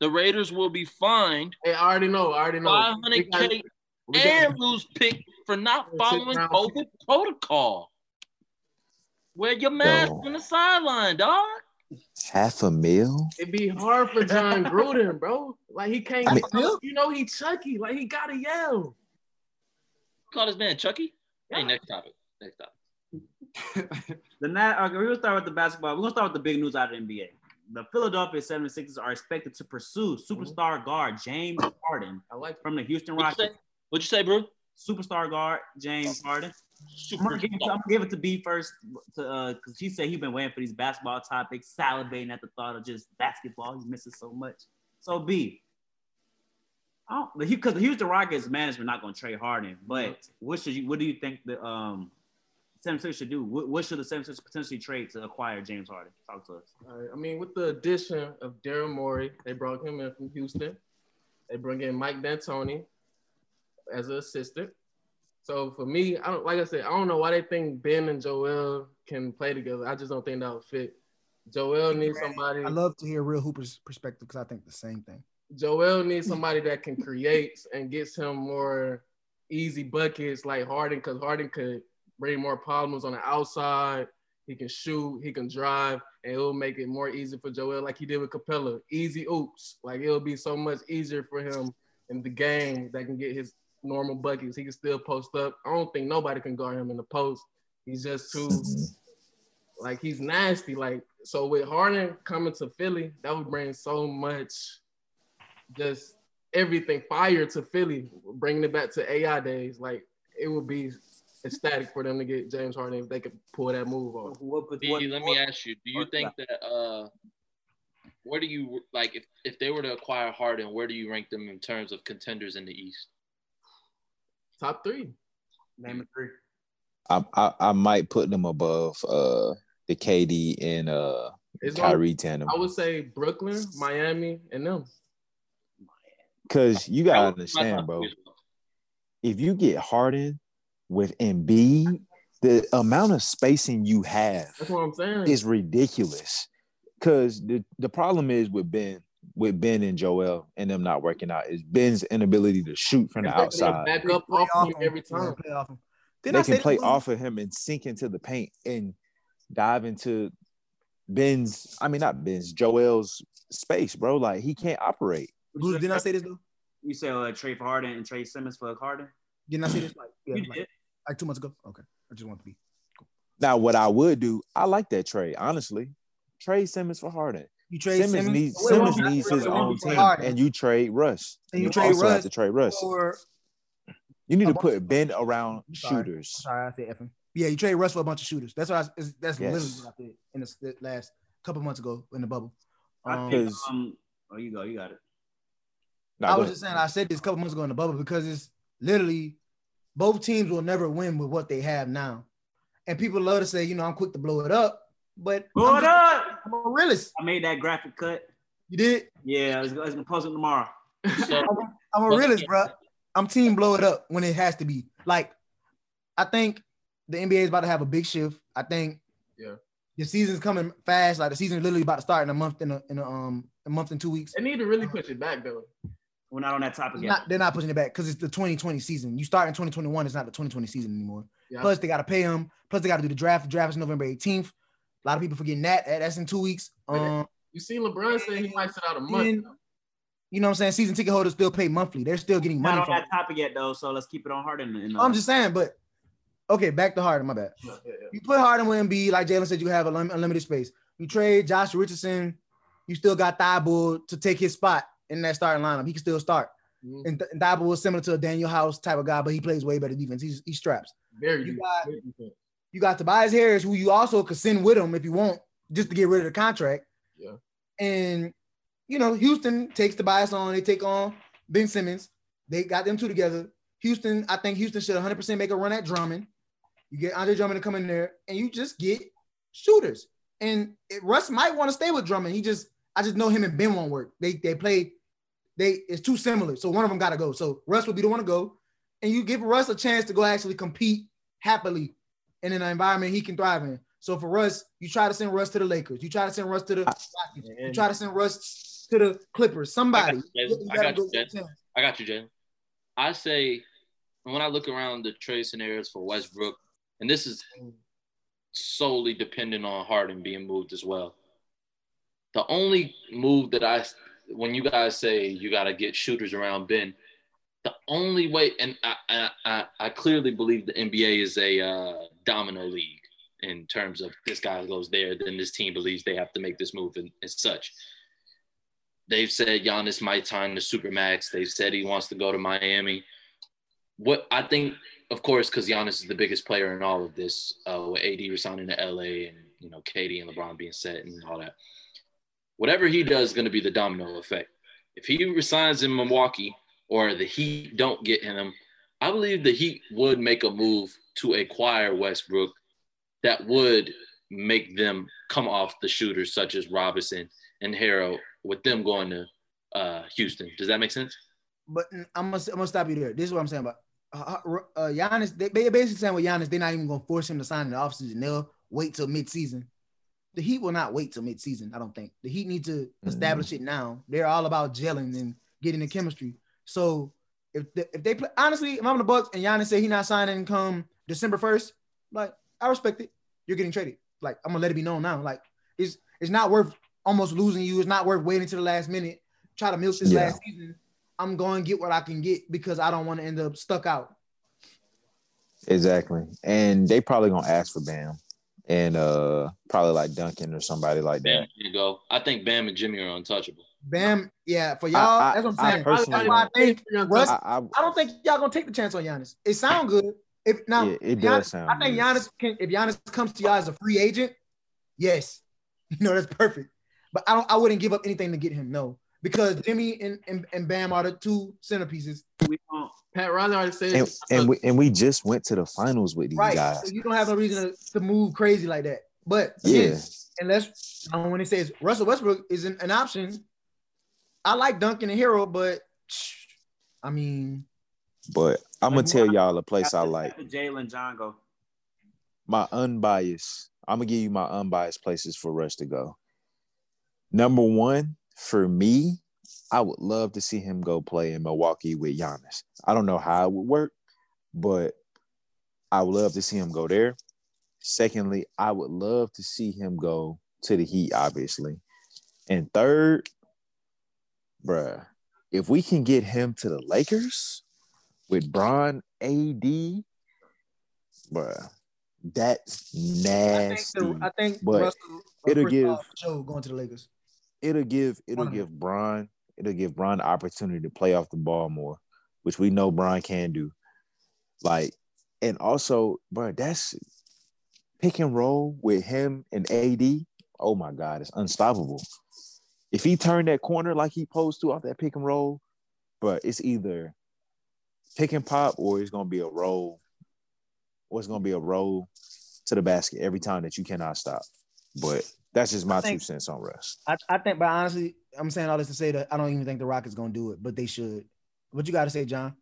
The Raiders will be fined Hey, I already know. I already know. 500k We got- and lose pick for not following. COVID protocol. Wear your mask Yo. on the sideline, dog. Half a mil? It'd be hard for Jon Gruden, bro. Like he can't. I mean- you know he Chucky. Like he gotta yell. Call this man Chucky. Hey, next topic. Next topic. The Nat, okay, we're gonna start with the basketball. We're gonna start with the big news out of the NBA. The Philadelphia 76ers are expected to pursue superstar guard James mm-hmm. Harden I like. from the Houston What'd you say? Rockets. What'd you say, bro? Superstar guard James Harden. I'm gonna, give it to, I'm gonna give it to B first, to uh, because he said he's been waiting for these basketball topics, salivating at the thought of just basketball. He's missing so much. So B, I don't because the Houston Rockets management not gonna trade Harden, but what should you? What do you think the um 76ers should do? What, what should the 76ers potentially trade to acquire James Harden? Talk to us. All right. I mean, with the addition of Daryl Morey, they brought him in from Houston. They bring in Mike D'Antoni as an assistant. So for me, I don't like I said, I don't know why they think Ben and Joel can play together. I just don't think that would fit. Joel needs somebody. I love to hear real Hooper's perspective because I think the same thing. Joel needs somebody that can create and gets him more easy buckets like Harden, because Harden could bring more problems on the outside. He can shoot, he can drive, and it'll make it more easy for Joel, like he did with Capela. Easy oops. Like it'll be so much easier for him in the game that can get his normal buckets. He can still post up. I don't think nobody can guard him in the post. He's just too like he's nasty. Like so with Harden coming to Philly, that would bring so much just everything fire to Philly, bringing it back to AI days. Like it would be ecstatic for them to get James Harden if they could pull that move off. What, what, what- let me ask you: Do you think that uh, where do you like if if they were to acquire Harden, where do you rank them in terms of contenders in the East? Top three. name of three. I, I I might put them above uh the KD and uh It's gonna, Kyrie tandem I would say Brooklyn, Miami, and them. because you gotta would be my understand, bro. three as well. If you get Harden with Embiid, the amount of spacing you have That's what I'm saying. is ridiculous. Because the, the problem is with Ben, with Ben and Joel and them not working out is Ben's inability to shoot from the They outside. Back up off him him. every Yeah, time. play off him. Didn't I they can play off of him and sink into the paint and dive into Ben's, I mean not Ben's, Joel's space, bro. Like he can't operate. Bruce, didn't I say this though? You say uh, trade for Harden and trade Simmons for Harden? Didn't I say this like yeah, You like, did. like two months ago? Okay, I just want to be. Cool. Now, what I would do, I like that trade, honestly. Trade Simmons for Harden. You trade Simmons, Simmons, needs Wait, Simmons wait, needs his own wait, team, Harden. and you trade Russ. And you You trade also have Russ to trade Russ. for You need to put of- Ben around I'm sorry. shooters. Sorry, I said effing. Yeah, you trade Russ for a bunch of shooters. That's what I, is- that's Yes. literally what I did in the, the last couple months ago in the bubble. I Um, think, 'Cause- um, oh, you go, you got it. Nah, I go was ahead. just saying I said this a couple months ago in the bubble because it's literally both teams will never win with what they have now. and people love to say, you know, I'm quick to blow it up, but Blow I'm it just- up. I'm a realist. I made that graphic cut. You did? Yeah, I was, I was gonna post it tomorrow. So I'm a realist, bro. I'm team blow it up when it has to be. Like, I think the NBA is about to have a big shift. I think Yeah. the season's coming fast. Like the season's literally about to start in a month in a in a um a month and two weeks. They need to really push it back though. We're not on that topic yet. not, they're not pushing it back because it's the 2020 season. You start in 2021, it's not the 2020 season anymore. Yeah. Plus, they got to pay them. Plus, they got to do the draft. The draft is November 18th. A lot of people forgetting that. That- That's in two weeks. Um, You see, LeBron saying he might sit out a month. then, you know what I'm saying? Season ticket holders still pay monthly. They're still getting Not money on from that topic yet though, so let's keep it on Harden. In, I'm just saying, but okay, back to Harden. My bad. Yeah, yeah, yeah. You put Harden with Embiid, like Jalen said, you have a lim- unlimited space. You trade Josh Richardson, you still got Thybulle to take his spot in that starting lineup. He can still start. Mhm. And, Th- and Thybulle is similar to a Danuel House type of guy, but he plays way better defense. He's he straps. Very You deep. got- Very defense. You got Tobias Harris, who you also could send with him if you want, just to get rid of the contract. Yeah. And you know, Houston takes Tobias on. They take on Ben Simmons. They got them two together. Houston, I think Houston should 100% make a run at Drummond. You get Andre Drummond to come in there, and you just get shooters. And it, Russ might want to stay with Drummond. He just, I just know him and Ben won't work. They they play, they it's too similar. So one of them got to go. So Russ will be the one to go, and you give Russ a chance to go actually compete happily in an environment he can thrive in. So for Russ, you try to send Russ to the Lakers. You try to send Russ to the Rockets. You try to send Russ to the Clippers. Somebody. I got you, You I gotta you, Jay. I got. I say when I look around the trade scenarios for Westbrook, and this is solely dependent on Harden being moved as well. The only move that I, when you guys say you got to get shooters around Ben, the only way, and I, I, I, I clearly believe the NBA is a uh, domino league in terms of this guy goes there, then this team believes they have to make this move and, and such. They've said Giannis might sign the Supermax. They've said he wants to go to Miami. What I think, of course, because Giannis is the biggest player in all of this, uh, with AD resigning to LA and you know KD and LeBron being set and all that. Whatever he does is going to be the domino effect. If he resigns in Milwaukee or the Heat don't get him, I believe the Heat would make a move to acquire Westbrook that would make them come off the shooters such as Robinson and Harrell with them going to uh, Houston. Does that make sense? But I'm gonna, I'm gonna stop you there. This is what I'm saying about uh, uh, Giannis. They, they basically saying with Giannis, they're not even gonna force him to sign in the offseason. They'll wait till midseason. The Heat will not wait till midseason. I don't think the Heat need to establish it now. They're all about gelling and getting the chemistry. So if the, if they play honestly, if I'm the Bucks and Giannis say he not signing come December first, like I respect it. You're getting traded. Like I'm gonna let it be known now. Like it's it's not worth almost losing you. It's not worth waiting to the last minute. Try to milk this Yeah. last season. I'm going to get what I can get because I don't want to end up stuck out. Exactly. And they probably gonna ask for Bam. And uh probably like Duncan or somebody like Bam, that. you go. I think Bam and Jimmy are untouchable. Bam, yeah, for y'all, I- I- that's what I I'm saying. personally That's why I think Russ, I, I, I don't think y'all gonna take the chance on Giannis. It sound good. If now, yeah, it Giannis- does sound I think good. Giannis can. If Giannis comes to y'all as a free agent, yes, you know that's perfect. But I don't. I wouldn't give up anything to get him. No, because Jimmy and, and, and Bam are the two centerpieces. We don't. Pat Riley already said. and, and we and we just went to the finals with these Right. guys. So you don't have no reason to, to move crazy like that. But Yeah. again, unless uh, when it says Russell Westbrook is an, an option, I like Duncan and Herro, but I mean, But I'm gonna Like, tell y'all a place I like. Jalen John go. My unbiased. I'm gonna give you my unbiased places for Rush to go. Number one, for me, I would love to see him go play in Milwaukee with Giannis. I don't know how it would work, but I would love to see him go there. Secondly, I would love to see him go to the Heat, obviously. And third, bruh, if we can get him to the Lakers with Bron AD, bruh, that's I think, nasty. the, I think but Russell uh, it'll give- Joe going to the Lakers. it'll give it'll give Bron it'll give Bron the opportunity to play off the ball more, which we know Bron can do. Like, and also, bro, that's pick and roll with him and AD. Oh my God, it's unstoppable. If he turned that corner like he posed to off that pick and roll, but it's either pick and pop or it's gonna be a roll, or it's gonna be a roll to the basket every time that you cannot stop. But that's just my think- two cents on Russ. I, I think, but honestly, I'm saying all this to say that I don't even think the Rockets gonna do it, but they should. What you got to say, John?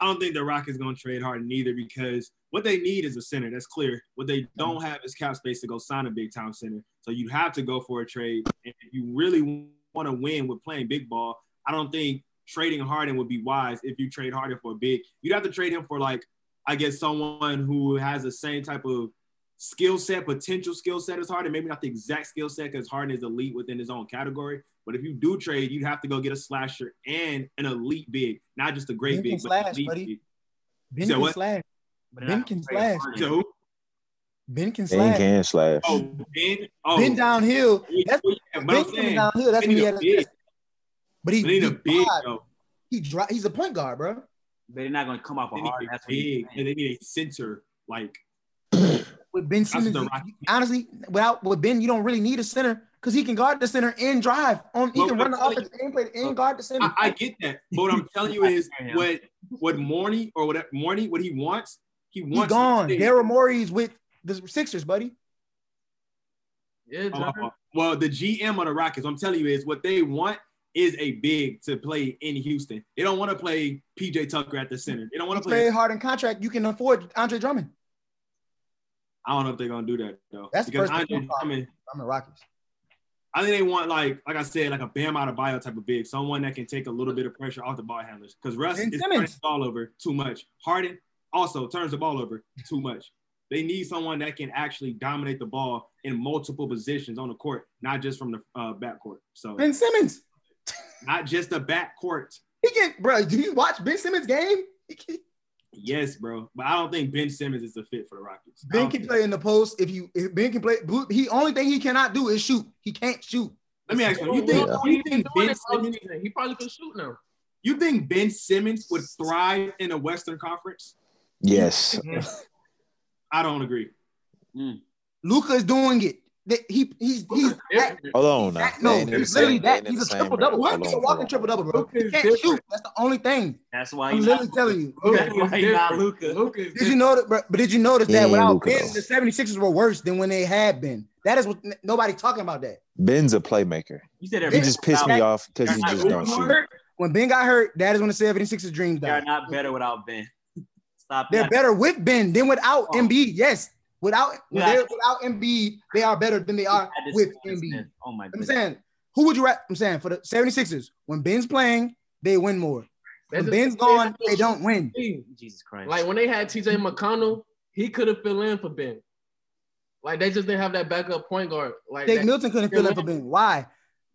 I don't think the Rockets going to trade Harden either because what they need is a center. That's clear. What they mm-hmm. don't have is cap space to go sign a big time center. So you have to go for a trade. And if you really want to win with playing big ball, I don't think trading Harden would be wise if you trade Harden for a big. You'd have to trade him for like, I guess someone who has the same type of skill set, potential skill set as Harden. Maybe not the exact skill set because Harden is elite within his own category. But if you do trade, you'd have to go get a slasher and an elite big, not just a great Ben can big, but slash, elite buddy. big. Ben said can what? slash. But they're Ben not can slash. Harden. So, Ben can They slash. can slash. oh, Ben, oh, Ben downhill. That's yeah, but Ben I'm coming saying, downhill. That's they when he had a a big. But he, They need he a big though. He dri- He's a point guard, bro. But they're not gonna come off They a hard. That's big. saying. They need a center. Like With Ben Simmons, you- honestly, without with Ben, you don't really need a center because he can guard the center and drive. On he Well, can but run the I'm telling offense and play and guard the center. I, I get that, but what I'm telling you is what what Morney or what Morney what he wants. He He's wants. gone. to stay- Daryl Morey's with the Sixers, buddy. Yeah, uh-huh. John. well, the GM of the Rockets, I'm telling you, is what they want is a big to play in Houston. They don't want to play PJ Tucker at the center. They don't want to play. play hard in contract. You can afford Andre Drummond. I don't know if they're gonna do that though. That's because Andre Drummond, I'm the Rockets. I think they want like like I said, like a Bam Adebayo type of big, someone that can take a little bit of pressure off the ball handlers. Because Russ Ben is turning Simmons. the ball over too much. Harden also turns the ball over too much. They need someone that can actually dominate the ball in multiple positions on the court, not just from the uh, backcourt. So Ben Simmons. Not just the backcourt. He can, bro. Do you watch Ben Simmons game? Yes, bro. But I don't think Ben Simmons is the fit for the Rockets. Ben can think- play in the post. If you, if Ben can play, he only thing he cannot do is shoot. He can't shoot. Let me ask you, you think don't- you think Ben Simmons. He probably could shoot now. you think Ben Simmons would thrive in a Western Conference? Yes. Mm-hmm. I don't agree. Mm. Luka is doing it. That- He he's he's that, Hold on that- no, They ain't in the he's literally same- that. He's a same triple double. breath. He's a walking triple double, bro. Luka He can't different. shoot. That's the only thing. That's why I'm he's literally not, telling you. Luka That's is why he's not different. Luka. Luka Did you know that? Bro, but did you notice He that ain't without Luka, Ben, though. the 76ers were worse than when they had been? That is what n- nobody talking about. That Ben's a playmaker. You said they're He just pissed me better off because he just don't shoot. hurt, when Ben got hurt, that is when the 76ers dreams They are not better without Ben. Stop They're that. better with Ben than without Oh. Embiid. Yes, without when Yeah. they're without Embiid, they are better than they are I with I just- Embiid. Oh my I'm saying, who would you? Ra- I'm saying for the 76ers, when Ben's playing, they win more. That's When Ben's gone, they don't win. Jesus Christ. Like when they had TJ McConnell, he could have filled in for Ben. Like they just didn't have that backup point guard. Like Shake that- Milton couldn't fill in for Ben. Why?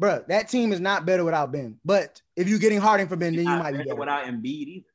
Bruh, that team is not better without Ben. But if you're getting Harden for Ben, then you Not might be better better. without Embiid either.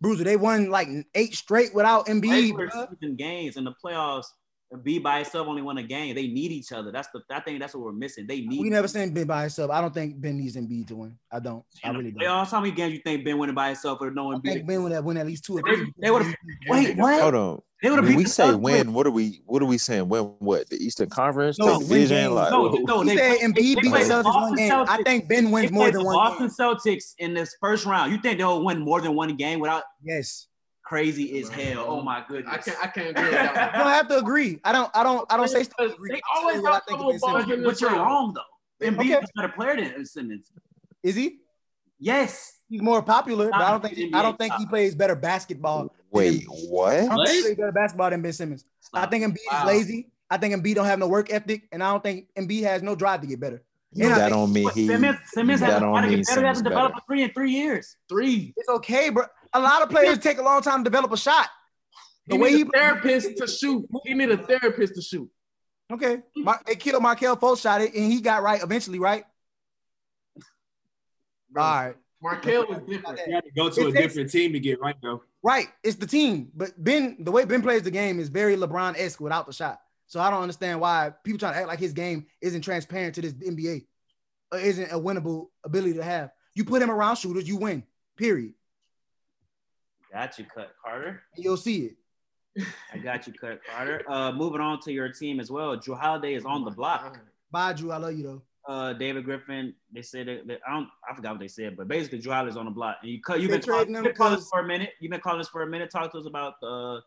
Bruiser, they won like eight straight without Embiid. Regular season games in the playoffs, Embiid by itself only won a game. They need each other. That's the. I think that's what we're missing. They need. We never seen Ben by himself. I don't think Ben needs Embiid to win. I don't. I really don't. playoffs. How many games you think Ben winning by himself or no I think Ben would have win at least two or They- three. they would've- Wait, what? Hold on. They would have When we say Suns win, what are we what are we saying? Win what? The Eastern Conference? No, the win division? games. Like, No, no, He they said play- Embiid they beat the play the Celtics one Boston game. I think Ben They wins more than the one Boston game. Celtics in this first round. You think they'll win more than one game without Yes. Crazy as hell? Oh my goodness! I can't I can't agree with You that. don't have to agree. I don't. I don't. I don't say stuff. to agree. They always you what I have think of trouble Ben Simmons. bargaining But you're wrong though. Embiid Okay. is a better player than Simmons. Is he? Yes. He's more popular, but I don't think. I don't NBA think he plays better basketball. Wait, I what? don't think he What? plays better basketball than Ben Simmons. I think Embiid Wow. is lazy. I think Embiid don't have no work ethic, and I don't think Embiid has no drive to get better. And I That don't mean But he. Simmons, Simmons hasn't don't to get better. He hasn't developed better. a three in three years. Three. it's okay, bro. A lot of players take a long time to develop a shot. The He way need he a therapist to shoot. He need a therapist to shoot. okay, Mar- they killed Markelle Fultz shot it, and he got right eventually, right? Bro, All right, Markelle was different. You have to go to It a takes- different team to get right though. right. It's the team, but Ben, the way Ben plays the game is very LeBron esque without the shot. So I don't understand why people trying to act like his game isn't transparent to this NBA, or isn't a winnable ability to have. You put him around shooters, you win. Period. Got you, cut Carter. You'll see it. I got you, cut Carter. Uh, moving on to your team as well. Jrue Holiday is on the block. Bye, Jrue. I love you though. Uh, David Griffin. They said that, that- I don't. I forgot what they said, but basically Jrue Holiday's on the block. And you cut. You've been calling, trading been calling because- us for a minute. You've been calling us for a minute. Talk to us about the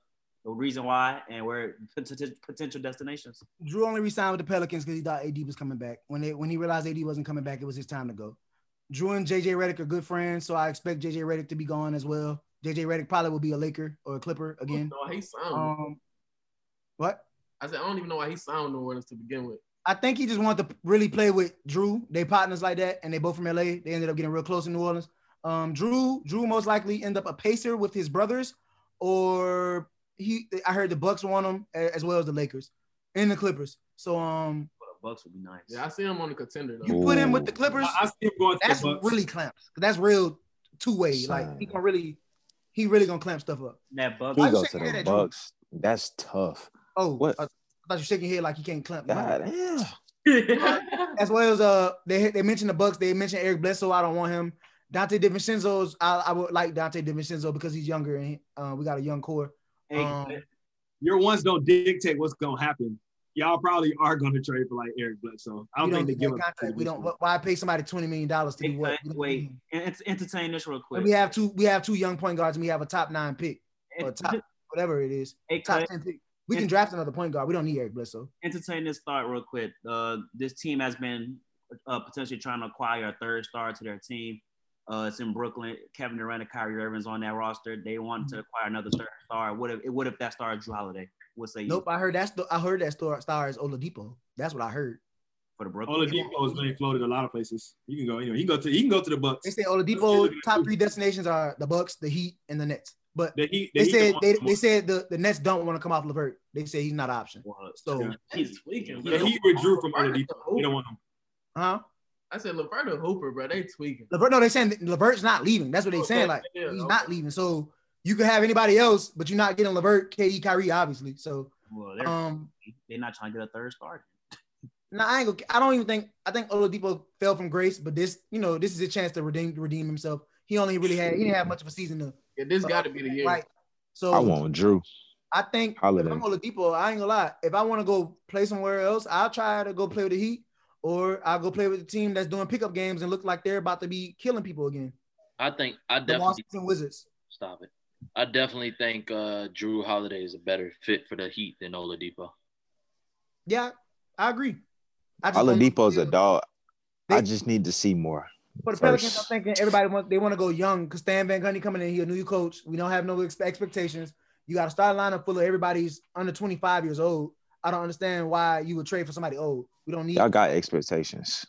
the the reason why, and where potential potential destinations. Jrue only resigned with the Pelicans because he thought AD was coming back. When they when he realized AD wasn't coming back, it was his time to go. Jrue and JJ Redick are good friends, so I expect JJ Redick to be gone as well. JJ Redick probably will be a Laker or a Clipper I don't again. know why he signed. Um, what? I said I don't even know why he signed New Orleans to begin with. I think he just wanted to really play with Jrue. They partners like that, and they both from LA. They ended up getting real close in New Orleans. Um, Jrue, Jrue most likely end up a pacer with his brothers, or he. I heard the Bucks want him as well as the Lakers and the Clippers. So um, the Bucks would be nice. Yeah, I see him on the contender though. you put him with the Clippers. I, I see him going to That's the Bucks. really clamps. That's real two way. Like he gonna really, he really gonna clamp stuff up. that Bucks. He Why you go to the head at Jrue? Bucks. That's tough. Oh, What? I, I thought you shaking your head like he can't clamp. God damn. As well as uh, they they mentioned the Bucks. They mentioned Eric Bledsoe. I don't want him. Donte DiVincenzo's. I, I would like Donte DiVincenzo because he's younger and uh, we got a young core. Hey, Um, Your ones don't dictate what's gonna happen. Y'all probably are gonna trade for like Eric Bledsoe. I don't we think they get give that contract. We don't. Why pay somebody twenty million dollars to hey, do what? wait, We wait, need him. en- ent- entertain this real quick. And we have two. We have two young point guards and we have a top nine pick or top whatever it is. hey, Top ten pick. We can draft another point guard. We don't need Eric Bledsoe. entertain this thought real quick. Uh, this team has been uh, potentially trying to acquire a third star to their team. Uh, it's in Brooklyn. Kevin Durant and Kyrie Irving's on that roster. They want Mm-hmm. to acquire another third star. What if what if that star is Jrue Holiday? What say you Nope. I heard that's the. I heard that star star is Oladipo. That's what I heard. for the Brooklyn? Oladipo is being floated a lot of places. You can go anyway. He can go to he can go to the Bucks. They say Oladipo top three destinations are the Bucks, the Heat, and the Nets. But The Heat- they Heat said they, they said the, the Nets don't want to come off Levert. They say he's not an option. Well, So Yeah. He's tweaking. the. Heat withdrew from Oladipo. They don't want him. huh? I said Laverta Hooper, bro. They tweaking. Levert, no, they saying that Levert's not leaving. That's what they saying. Like yeah, he's okay. not leaving. So you could have anybody else, but you're not getting Levert, KD, Kyrie, obviously. So well they're, um, they're not trying to get a third star. no, I ain't gonna, I don't even think I think Oladipo fell from grace, but this, you know, this is a chance to redeem redeem himself. He only really had he didn't have much of a season to Yeah, this got to be the year. right. So I want Jrue. I think Holiday. if I'm Oladipo, I ain't gonna lie. If I want to go play somewhere else, I'll try to go play with the Heat, or I'll go play with the team that's doing pickup games and look like they're about to be killing people again. I think I definitely The definitely Washington Wizards. stop it. I definitely think uh, Jrue Holiday is a better fit for the Heat than Oladipo. Yeah, I agree. I just Oladipo's a dog. I just need to see more. For the Pelicans, I'm thinking everybody want they want to go young because Stan Van Gundy coming in here, new coach. We don't have no ex- expectations. You got to start a lineup full of everybody's under 25 years old. I don't understand why you would trade for somebody old. We don't need. Y'all got expectations.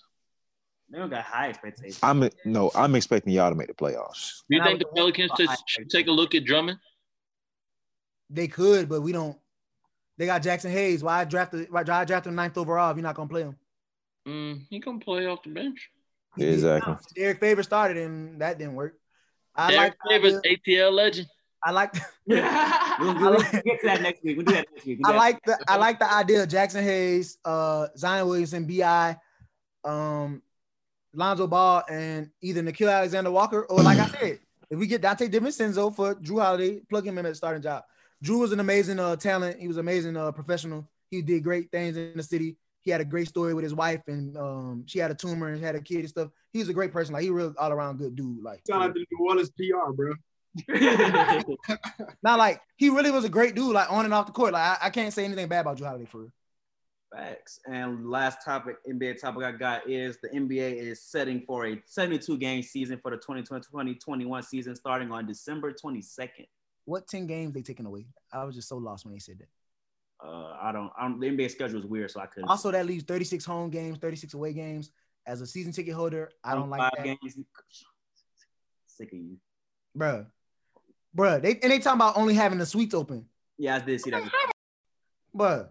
They don't got high expectations. I'm no, I'm expecting y'all to make the playoffs. Do you think the Pelicans should, should take a look at Drummond? They could, but we don't. They got Jaxson Hayes. Why draft the why draft him ninth overall if you're not gonna play him? Mm, he gonna play off the bench. He did. Exactly. Derrick Favors started and that didn't work. I Derrick like. Favors, ATL legend. I like. We'll, I we'll like- get to that next week. We'll do that next week. We'll I like the I like the idea of Jaxson Hayes, uh, Zion Williamson, Bi, um, Lonzo Ball, and either Nickeil Alexander Walker or like I said, if we get Donte DiVincenzo for Jrue Holiday, plug him in at the starting job. Jrue was an amazing uh, talent. He was amazing uh, professional. He did great things in the city. He had a great story with his wife, and um, she had a tumor and had a kid and stuff. He was a great person. Like he real all around good dude. Like Sound like the New Orleans PR, bro. not like he really was a great dude. Like on and off the court. Like I, I can't say anything bad about Jrue Holiday for real. Facts. And last topic, NBA topic I got is the NBA is setting for a 72 game season for the 2020-2021 season starting on December 22nd. What 10 games they taking away? I was just so lost when they said that. Uh, I don't, I don't. The NBA schedule is weird, so I couldn't. Also, that leaves 36 home games, 36 away games. As a season ticket holder, I don't like that. games. Sick of you. Bruh. Bruh. They, and they talking about only having the suites open. Yeah, I did see that. Bruh.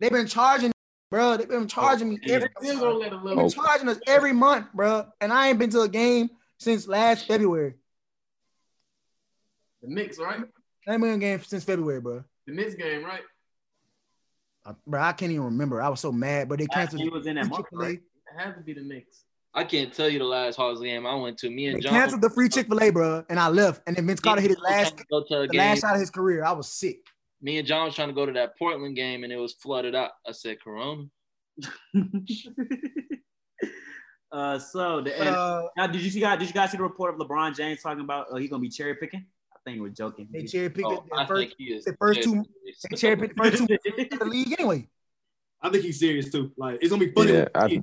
They've been charging, bruh. They've been charging me every Still gonna let a They've little. been charging us every month, bruh. And I ain't been to a game since last February. The Knicks, right? I ain't been to a game since February, bruh. The Knicks game, right? Uh, bruh, I can't even remember. I was so mad, but they canceled. He was in that free right? It had to be the Knicks. I can't tell you the last Hawks game I went to. Me and They John canceled the free Chick Fil A, bro, and I left. And then Vince Carter hit his last, Go to the game. last shot of his career. I was sick. Me and John was trying to go to that Portland game and it was flooded out. I said, Corona. uh, so the and, Uh, now, did you see guys? Did you guys see the report of LeBron James talking about uh, he's gonna be cherry picking I think we're joking. They cherry picked Oh, the first. think he is. the first two- They cherry picked the first two of the league anyway. I think he's serious too. Like it's gonna be funny. Yeah, when- I-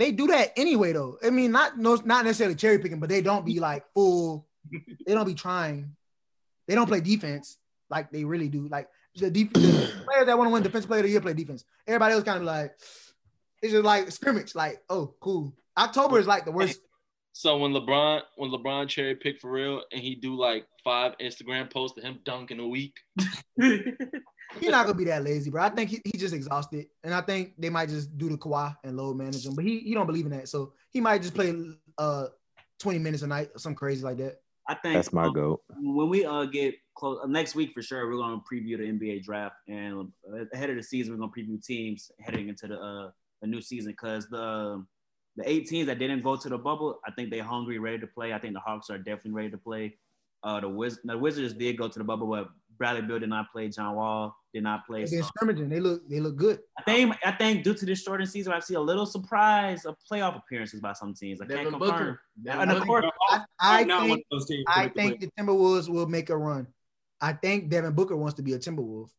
They do that anyway, though. I mean, not no, not necessarily cherry picking, but they don't be like full. They don't be trying. They don't play defense like they really do. Like the, def- the players that want to win defense player of the year play defense. Everybody else kind of like it's just like scrimmage. Like, oh, cool. October is like the worst. So when LeBron when LeBron cherry pick for real and he do like five Instagram posts of him dunking a week, He's not gonna be that lazy, bro. I think he, he just exhausted, and I think they might just do the Kawhi and load manage him. But he he don't believe in that, so he might just play uh 20 minutes a night or something crazy like that. I think That's my um, goat. when we uh get close uh, next week for sure, we're gonna preview the NBA draft and uh, ahead of the season, we're gonna preview teams heading into the uh the new season because the the eight teams that didn't go to the bubble, I think they're hungry, ready to play. I think the Hawks are definitely ready to play. Uh, the Wiz- the Wizards did go to the bubble, but Bradley Beal did not play. John Wall did not play. They've been So scrimmaging. They look they look good. I think I think due to this shortened season, I see a little surprise of playoff appearances by some teams. I can't Devin confirm. Booker. And of course, I, I I'm not one think those teams. I think the Timberwolves will make a run. I think Devin Booker wants to be a Timberwolf.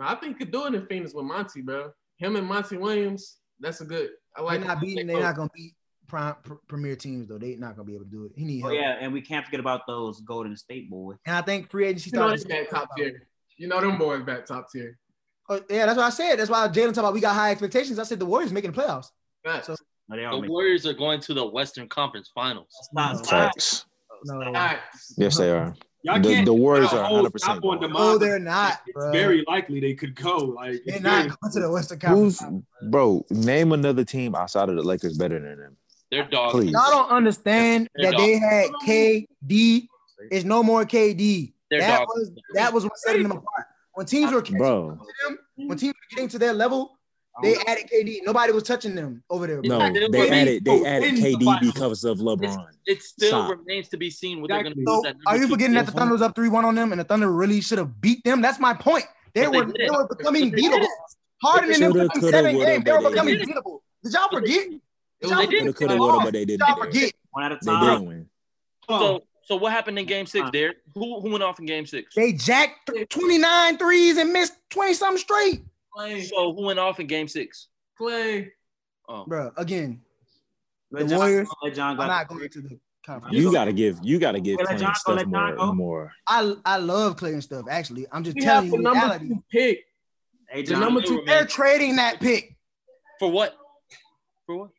I think he could do it in Phoenix with Monty, bro. Him and Monty Williams, that's a good. I like. They're not beating. they They're not gonna beat prime, pr- premier teams though. They're not gonna be able to do it. He need oh help. yeah, and we can't forget about those Golden State boys. And I think free agency You know started. they back top tier. You know them boys back top tier. Oh, yeah, that's what I said. That's why Jalen talked about we got high expectations. I said the Warriors making the playoffs. Facts. So- No, they are the making- Warriors are going to the Western Conference Finals. Stop, No. stop. Facts. No, Facts. Yes, they are. Y'all The- can't the Warriors are whole 100% on going. DeMar. no, they're not, It's bro. very likely they could go. Like They're not very- going to the Western Who's Conference. bro? Name another team outside of the Lakers better than them. They're dogs. Please. Y'all don't understand They're that they had KD. It's no more KD. They're that dogs. was that was what setting them apart. When teams were catching Bro, up to them, when teams were getting to their level, they added KD. Nobody was touching them over there. bro. No, they they added they added KD finals. because of LeBron. It still Stop. remains to be seen what Exactly. they're going to do. with are you forgetting that the team. Thunder was up three one on them, and the Thunder really should have beat them? That's my point. They But were they, didn't. were becoming they beatable. didn't. Harden and them Shoulda, won coulda, seven woulda, games. They were becoming didn't. beatable. Did y'all forget? Did They y'all didn't. forget? Coulda, coulda, They woulda, but they Did didn't. y'all forget? One at a They didn't win. So, so what happened in Game Six, Uh. Derek? Who who went off in Game Six? They jacked 29 threes and missed 20 something straight. Klay. So who went off in Game Six? Klay. Oh, Bro, again, Let The John- Warriors, let John go. I'm not going to the conference. You gotta give you gotta give Klay John stuff more go. more. I I love Klay and stuff. Actually, I'm just We telling have you the number reality. two pick. Hey, The number two They're trading that pick. for what? For what?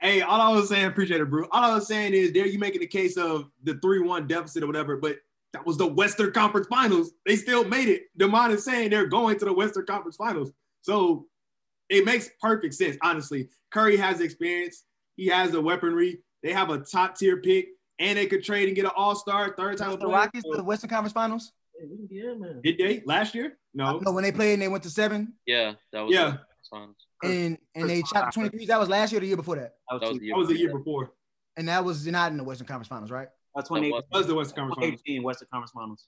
Hey, all I was saying, appreciate it, bro. All I was saying is, there you making the case of the three-one deficit or whatever, but that was the Western Conference Finals. They still made it. Demond is saying they're going to the Western Conference Finals, so it makes perfect sense. Honestly, Curry has experience. He has the weaponry. They have a top-tier pick, and they could trade and get an All-Star, third-time The player. Rockets to the Western Conference Finals. Yeah, man. Did they last year? No. No, when they played and they went to seven Yeah, that was Yeah. The finals. and and they shot the 23s. That was last year or the year before that. that was, That was the year. That was the year before. And that was not in the Western Conference Finals, right? that was 2018 That That was the Western Conference Finals. 2018 Western Conference Finals.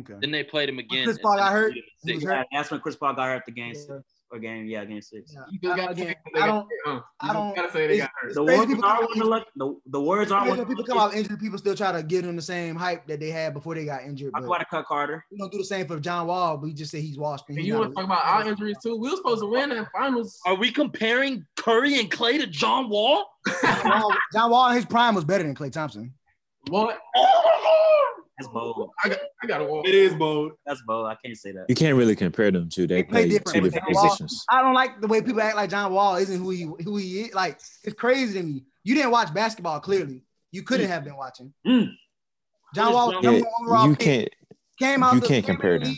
Okay. Then they played him again. Chris Paul got hurt. He was Yeah, hurt. that's when Chris Paul got hurt at the game Yeah. Six or game, yeah, game six. Yeah. You just gotta say they I got don't- hurt, I don't- gotta say they got hurt. The words are come one of the the, the Warriors are Crazy one when people come out injured, people still try to give them the same hype that they had before they got injured. Talk But about a cut Carter. we don't do the same for John Wall. We just say he's washed. and And you not want to talk about our injuries too? We were supposed to win that finals. Are we comparing Curry and Klay to John Wall? John Wall, John Wall his prime was better than Klay Thompson. What? Oh That's bold. I got, I got to walk. It is bold. That's bold. I can't say that. You can't really compare them two. They, They play play, different, two different John Wall- positions. I don't like the way people act like John Wall isn't who he who he is. Like it's crazy to me. You didn't watch basketball clearly. You couldn't have been watching. Mm. John Wall was Yeah, number one overall you pick. can't. came out you the can't compare in them.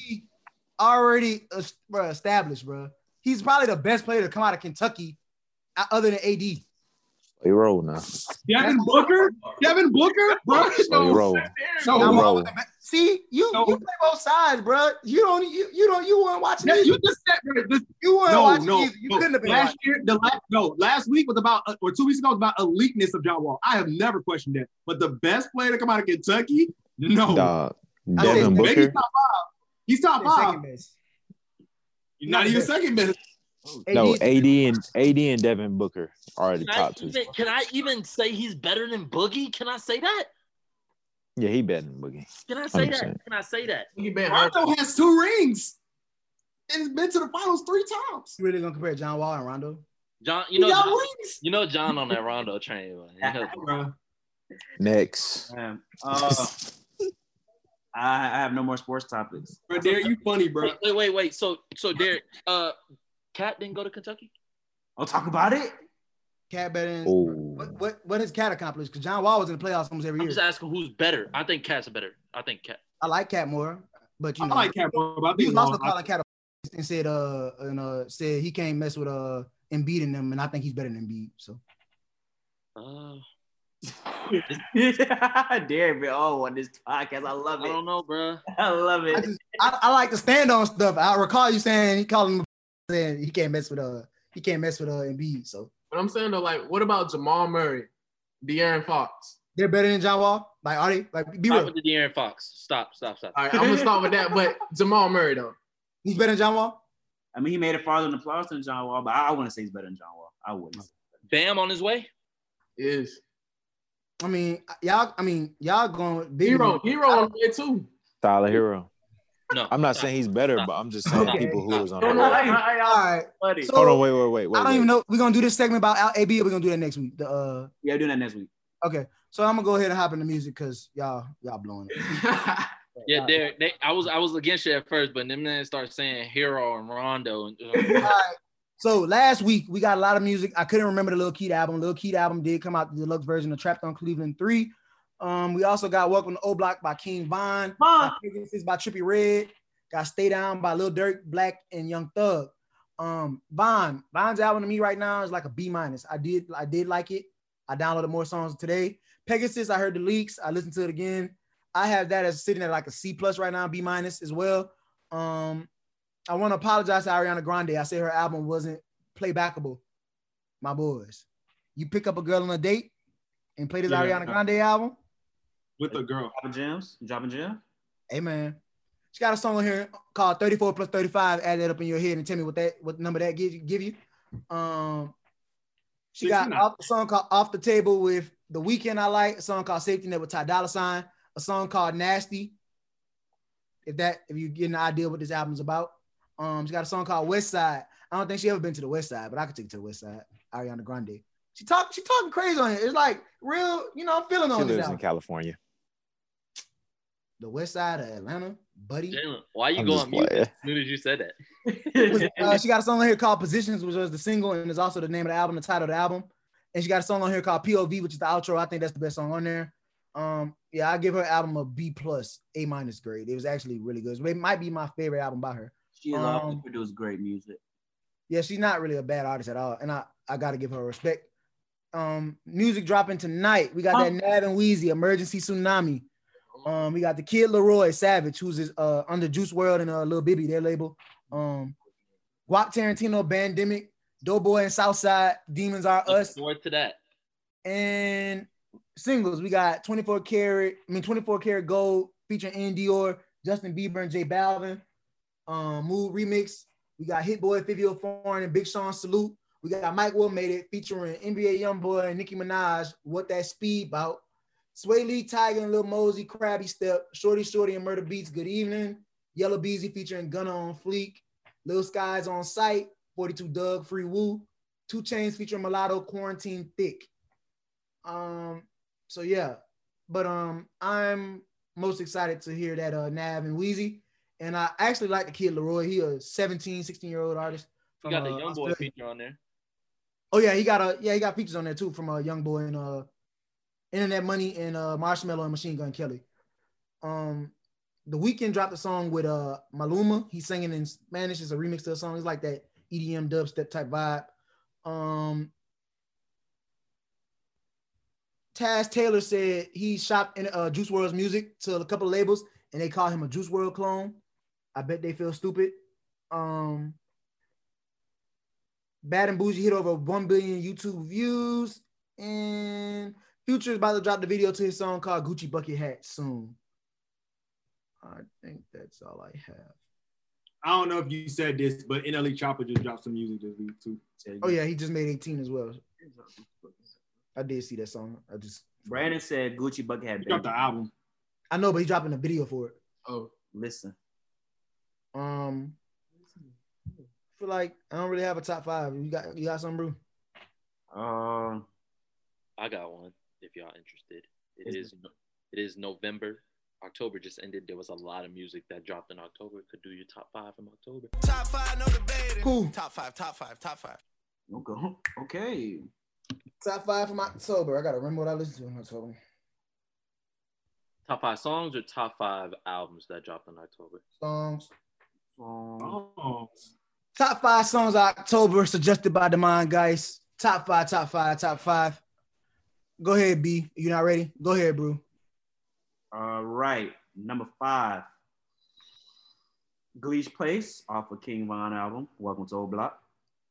Already established, bro. He's probably the best player to come out of Kentucky, uh, other than AD. They roll now. Devin Booker? Devin Booker? Bro, They roll. no. John Wall roll. was the best. See, you No. you play both sides, bro. You don't you, you don't you weren't watching Yeah, you just said bro, this, You weren't no, watching no, either. You no. couldn't have been last watching. year. The last no, last week was about uh, or two weeks ago was about eliteness of John Wall. I have never questioned that. But the best player to come out of Kentucky, no, Dog. I said Devin maybe he's top five. He's top Second five. best. Not even second best. No, AD and AD and Devin Booker are the Can I, top two. even, can I even say he's better than Boogie? Can I say that? Yeah, he better than Boogie. Can I say 100%. that? Can I say that? He been hurt. Rondo has two rings and has been to the finals three times. You really gonna compare John Wall and Rondo? John, you You know, John, rings, you know John on that Rondo train. man. You know- bro. Next. Man, uh, I, I have no more sports topics. Bro, Derek, you funny, bro. Wait, wait, wait, wait. So, so Derek, uh, Cat didn't go to Kentucky. I'll talk about it. Cat better than Oh, what, what what has Cat accomplished? Because John Wall was in the playoffs almost every I'm year. just asking who's better. I think Cat's better. I think Cat. I like Cat more, but you I know, like Cat more, but he think was also calling Cat and said uh and uh said he can't mess with uh Embiid in them, and I think he's better than Embiid. So Uh, Derrick been oh on this podcast. I love it. I don't know, bro. I love I, it. just, I, I like to stand on stuff. I recall you saying he called him saying he can't mess with uh he can't mess with uh Embiid. So But I'm saying though, like, what about Jamal Murray, De'Aaron Fox? they're better than John Wall. Like are they? Like be real. with the De'Aaron Fox. Stop, stop, stop. All right, I'm gonna start with that. But Jamal Murray though, He's better than John Wall. I mean, he made it farther in the playoffs than John Wall, but I, I wouldn't say he's better than John Wall. I wouldn't. Bam on his way. is I mean y'all. I mean y'all going big. Herro, Herro on the way too. Tyler Herro. No, I'm not stop. saying he's better, Stop. but I'm just saying Okay. people who was on No, the no, road. like, All right. So- Hold on, wait, wait, wait, wait. I don't wait. even know. We're gonna do this segment about Al- AB. Or we're gonna do that next week. The uh. yeah, we're doing that next week. Okay. So I'm gonna go ahead and hop into music because y'all y'all blowing it. Yeah, Derrick. They, I was I was against you at first, but then they start saying Herro and Rondo. And, All right. So last week we got a lot of music. I couldn't remember the Lil Keed album. Lil Keed album did come out the deluxe version of Trapped on Cleveland 3. Um, we also got Welcome to O Block by King Von. Von. Got Pegasus by Trippie Redd. Got Stay Down by Lil Durk, 6lack, and Young Thug. Um, Von, Von's album to me right now is like a B minus. I did I did like it. I downloaded more songs today. Pegasus, I heard the leaks. I listened to it again. I have that as sitting at like a C plus right now, B minus as well. Um, I want to apologize to Ariana Grande. I said her album wasn't playbackable. My boys, you pick up a girl on a date and play this Yeah. Ariana Grande album. With the girl. Dropping gems. Dropping gems. Hey man, she got a song on here called 34 plus 35. Add that up in your head and tell me what that what number that give you. Give you. Um, she got off a song called Off the Table with The Weeknd. I like a song called Safety Net with Ty Dolla Sign. A song called Nasty. If that if you get an idea what this album's about. Um, she got a song called West Side. I don't think she ever been to the West Side, but I could take you to the West Side. Ariana Grande. She talk she talking crazy on it. It's like real, you know, I'm feeling She on this lives in. California. The West Side of Atlanta, buddy. Jalen, why you I'm going mute as soon as you said that? uh, she got a song on here called Positions, which was the single and is also the name of the album, the title of the album. And she got a song on here called POV, which is the outro. I think that's the best song on there. Um, yeah, I give her album a B plus, A minus grade. It was actually really good. It might be my favorite album by her. She has always Um, produced great music. Yeah, she's not really a bad artist at all, and I I gotta give her respect. Um, music dropping tonight. We got that Nav and Wheezy, Emergency Tsunami. Um, we got the Kid LAROI Savage, who's is, uh under Juice WRLD and uh Lil Bibby, their label. Um, Guap Tarantino, Bandemic, Doughboy and Southside, Demons Are Us, forward to that. and singles. We got 24 karat, I mean 24 karat gold featuring iann dior, Justin Bieber, and J Balvin. Um, Mood remix. We got Hit Boy, Fivio Foreign, and Big Sean Salute. We got Mike Will Made It featuring NBA Youngboy and Nicki Minaj. What that speed bout? Swae Lee, Tiger, and Lil Mosey, Krabby Step, Shordie Shordie, and Murda Beatz. Good evening. Yella Beezy featuring Gunna on Fleek. Lil Skies on site. 42 Dugg, Free Woo. Two Chainz featuring Mulatto, Quarantine Thick. Um, so yeah, but um, I'm most excited to hear that uh Nav and Wheezy, and I actually like the kid LAROI. He a 17, 16 year old artist. From, got the uh, young boy feature on there. Oh yeah, he got a yeah he got features on there too from a uh, young boy and uh Internet Money and uh Marshmello and Machine Gun Kelly. Um, the Weeknd dropped a song with uh Maluma. He's singing in Spanish. It's a remix to a song. It's like that EDM dubstep type vibe. Um, Taz Taylor said he shopped in uh, Juice WRLD's music to a couple of labels, and they call him a Juice World clone. I bet they feel stupid. Um, Bad and Boujee hit over 1 billion YouTube views, and Future is about to drop the video to his song called Gucci Bucket Hat soon. I think that's all I have. I don't know if you said this, but NLE Choppa just dropped some music this week too. Oh yeah, he just made 18 as well. I did see that song. I just Brandon said Gucci Bucket had He dropped the album. I know, but he's dropping a video for it. Oh, Listen. Um, I feel like I don't really have a top five. You got you got some, bro? Um, I got one if y'all interested. It Is is it is November. October just ended. There was a lot of music that dropped in October. Could do your top five from October. Top five, no debating. Cool. Top five, top five, top five. okay. Okay. Top five from October. I gotta remember what I listened to in October. Top five songs or top five albums that dropped in October. Songs. Oh, Top five songs of October suggested by the mind guys. Top five, top five, top five. Go ahead, B. You not ready? Go ahead, bro. all right. Number five. Gleesh Place off of King Von album. Welcome to O Block.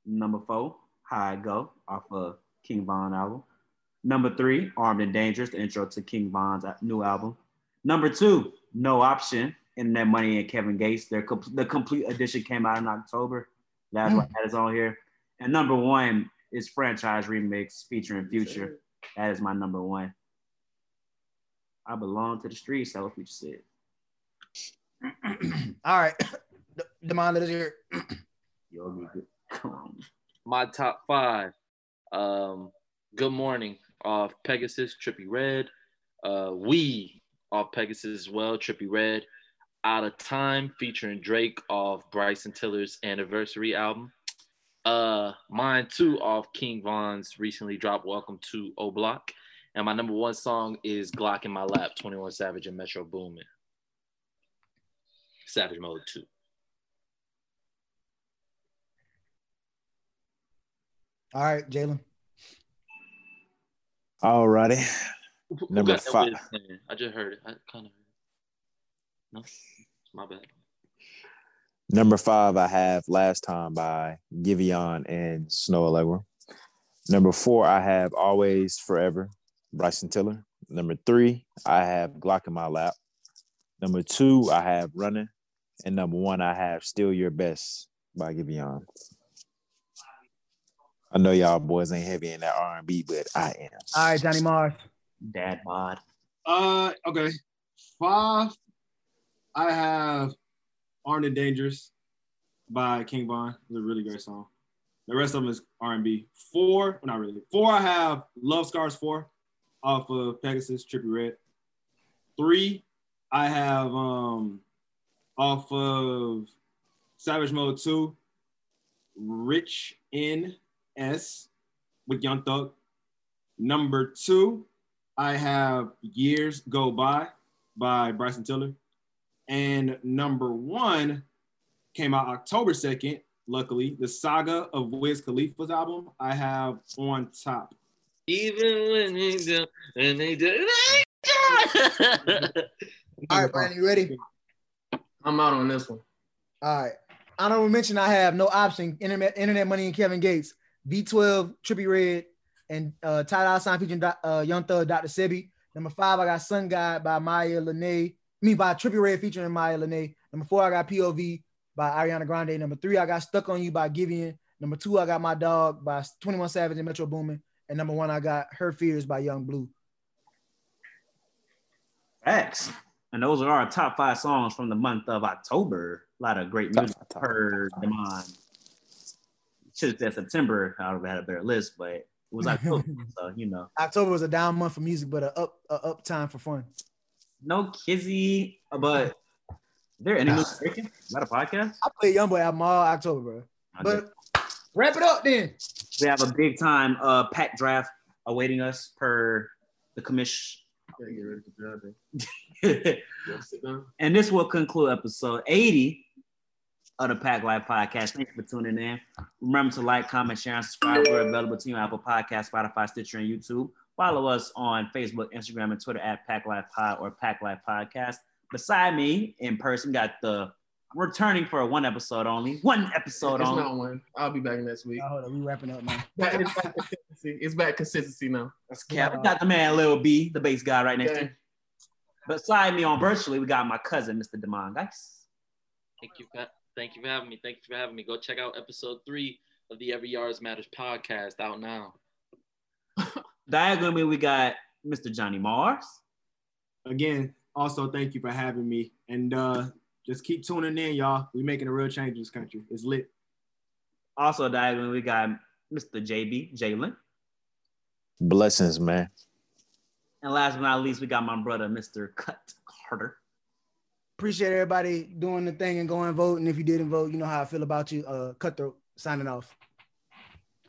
Number four, High I Go off of King Von album. Number three, Armed and Dangerous, the intro to King Von's new album. Number two, No Option, Internet Money and Kevin Gates. Their com- the complete edition came out in October. That's mm. what that is on here. And number one is Franchise Remix featuring Future. That is my number one. I belong to the streets. That's what Future said. All right. The, the mind is here. Yo. Come on. My top five. Um, Good Morning off Pegasus, Trippie Redd. Uh, We off Pegasus as well, Trippie Redd. Out of Time featuring Drake off Bryson Tiller's anniversary album. Uh, mine too off King Von's recently dropped Welcome to O Block. And my number one song is Glock in My Lap, 21 Savage and Metro Boomin. Savage Mode 2. All right, Jalen. Alrighty. Who- who Number five. I just heard it. I kind of heard it. No, it's my bad. Number five, I have Last Time by Giveon and Snoh Aalegra. Number four, I have Always Forever, Bryson Tiller. Number three, I have Glock in my lap. Number two, I have Running. And number one, I have Still Your Best by Giveon. I know y'all boys ain't heavy in that R&B, but I am. All right, Johnny Mars. Dad Mod. Uh, okay. Five, I have Armed and Dangerous by King Von. It's a really great song. The rest of them is R&B. Four, well, not really. Four, I have Love Scars 4 off of Pegasus, Trippie Redd. Three, I have um off of Savage Mode 2, Rich N.S. with Young Thug. Number two, I have Years Go By by Bryson Tiller. And number one came out October 2nd, luckily. The Saga of Wiz Khalifa's album I have on top. Even when they do, and they do. All right, Brandon, you ready? I'm out on this one. All right. Honorable mention I have no option. Internet, Internet Money and Kevin Gates, V12, Trippie Redd, and uh, Ty Dolla Sign featuring uh, Young Thug, Dr. Sebi. Number five, I got Sun God by Maya Lene. I mean, by Trippie Redd featuring Maya Lene. Number four, I got POV by Ariana Grande. Number three, I got Stuck on You by Giveon. Number two, I got My Dog by 21 Savage and Metro Boomin. And number one, I got Her Fears by Young Blue. Facts. And those are our top five songs from the month of October. A lot of great Top music five, top per demand. Should have said September. I would have had a better list, but it was October. so, you know, October was a down month for music, but a up a up time for fun. No Kizzy, but is there any music breaking? Is that a podcast? I played Youngboy album all October, bro. Okay. But wrap it up then. we have a big time uh pack draft awaiting us per the commission. Gotta get ready for driving. and Yeah, sit down. this will conclude episode 80 of the Pack Life Podcast. Thank you for tuning in. Remember to like, comment, share, and subscribe. We're available to you on Apple Podcast, Spotify, Stitcher, and YouTube. Follow us on Facebook, Instagram, and Twitter at Pack Life Pod or Pack Life Podcast. Beside me in person, got the returning for a one episode only. One episode It's only. not one. I'll be back next week. Oh, hold on, we wrapping up now. It's back consistency. It's back consistency now. That's Cap. We got the man Lil B, the bass guy right next to Okay. me. Beside me on virtually, we got my cousin, Mr. Demond. Guys. Thank you, for, thank you for having me. Thank you for having me. Go check out episode three of the Every Yards Matters podcast out now. Diagonally, we got Mr. Johnny Mars. Again, also thank you for having me. And uh, just keep tuning in, y'all. We're making a real change in this country. It's lit. Also, diagonally, we got Mr. JB Jalen. Blessings, man. And last but not least, we got my brother, Mr. Cut Carter. Appreciate everybody doing the thing and going vote. And if you didn't vote, you know how I feel about you. Uh, Cutthroat signing off.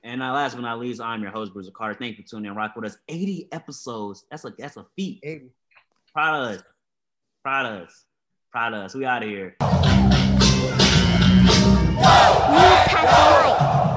And last but not least, I'm your host, Bruce Carter. Thank you for tuning in. Rock with us. 80 episodes. That's a that's a feat. 80. Proud of us. Proud of us. Proud of us. We out of here. New Pathway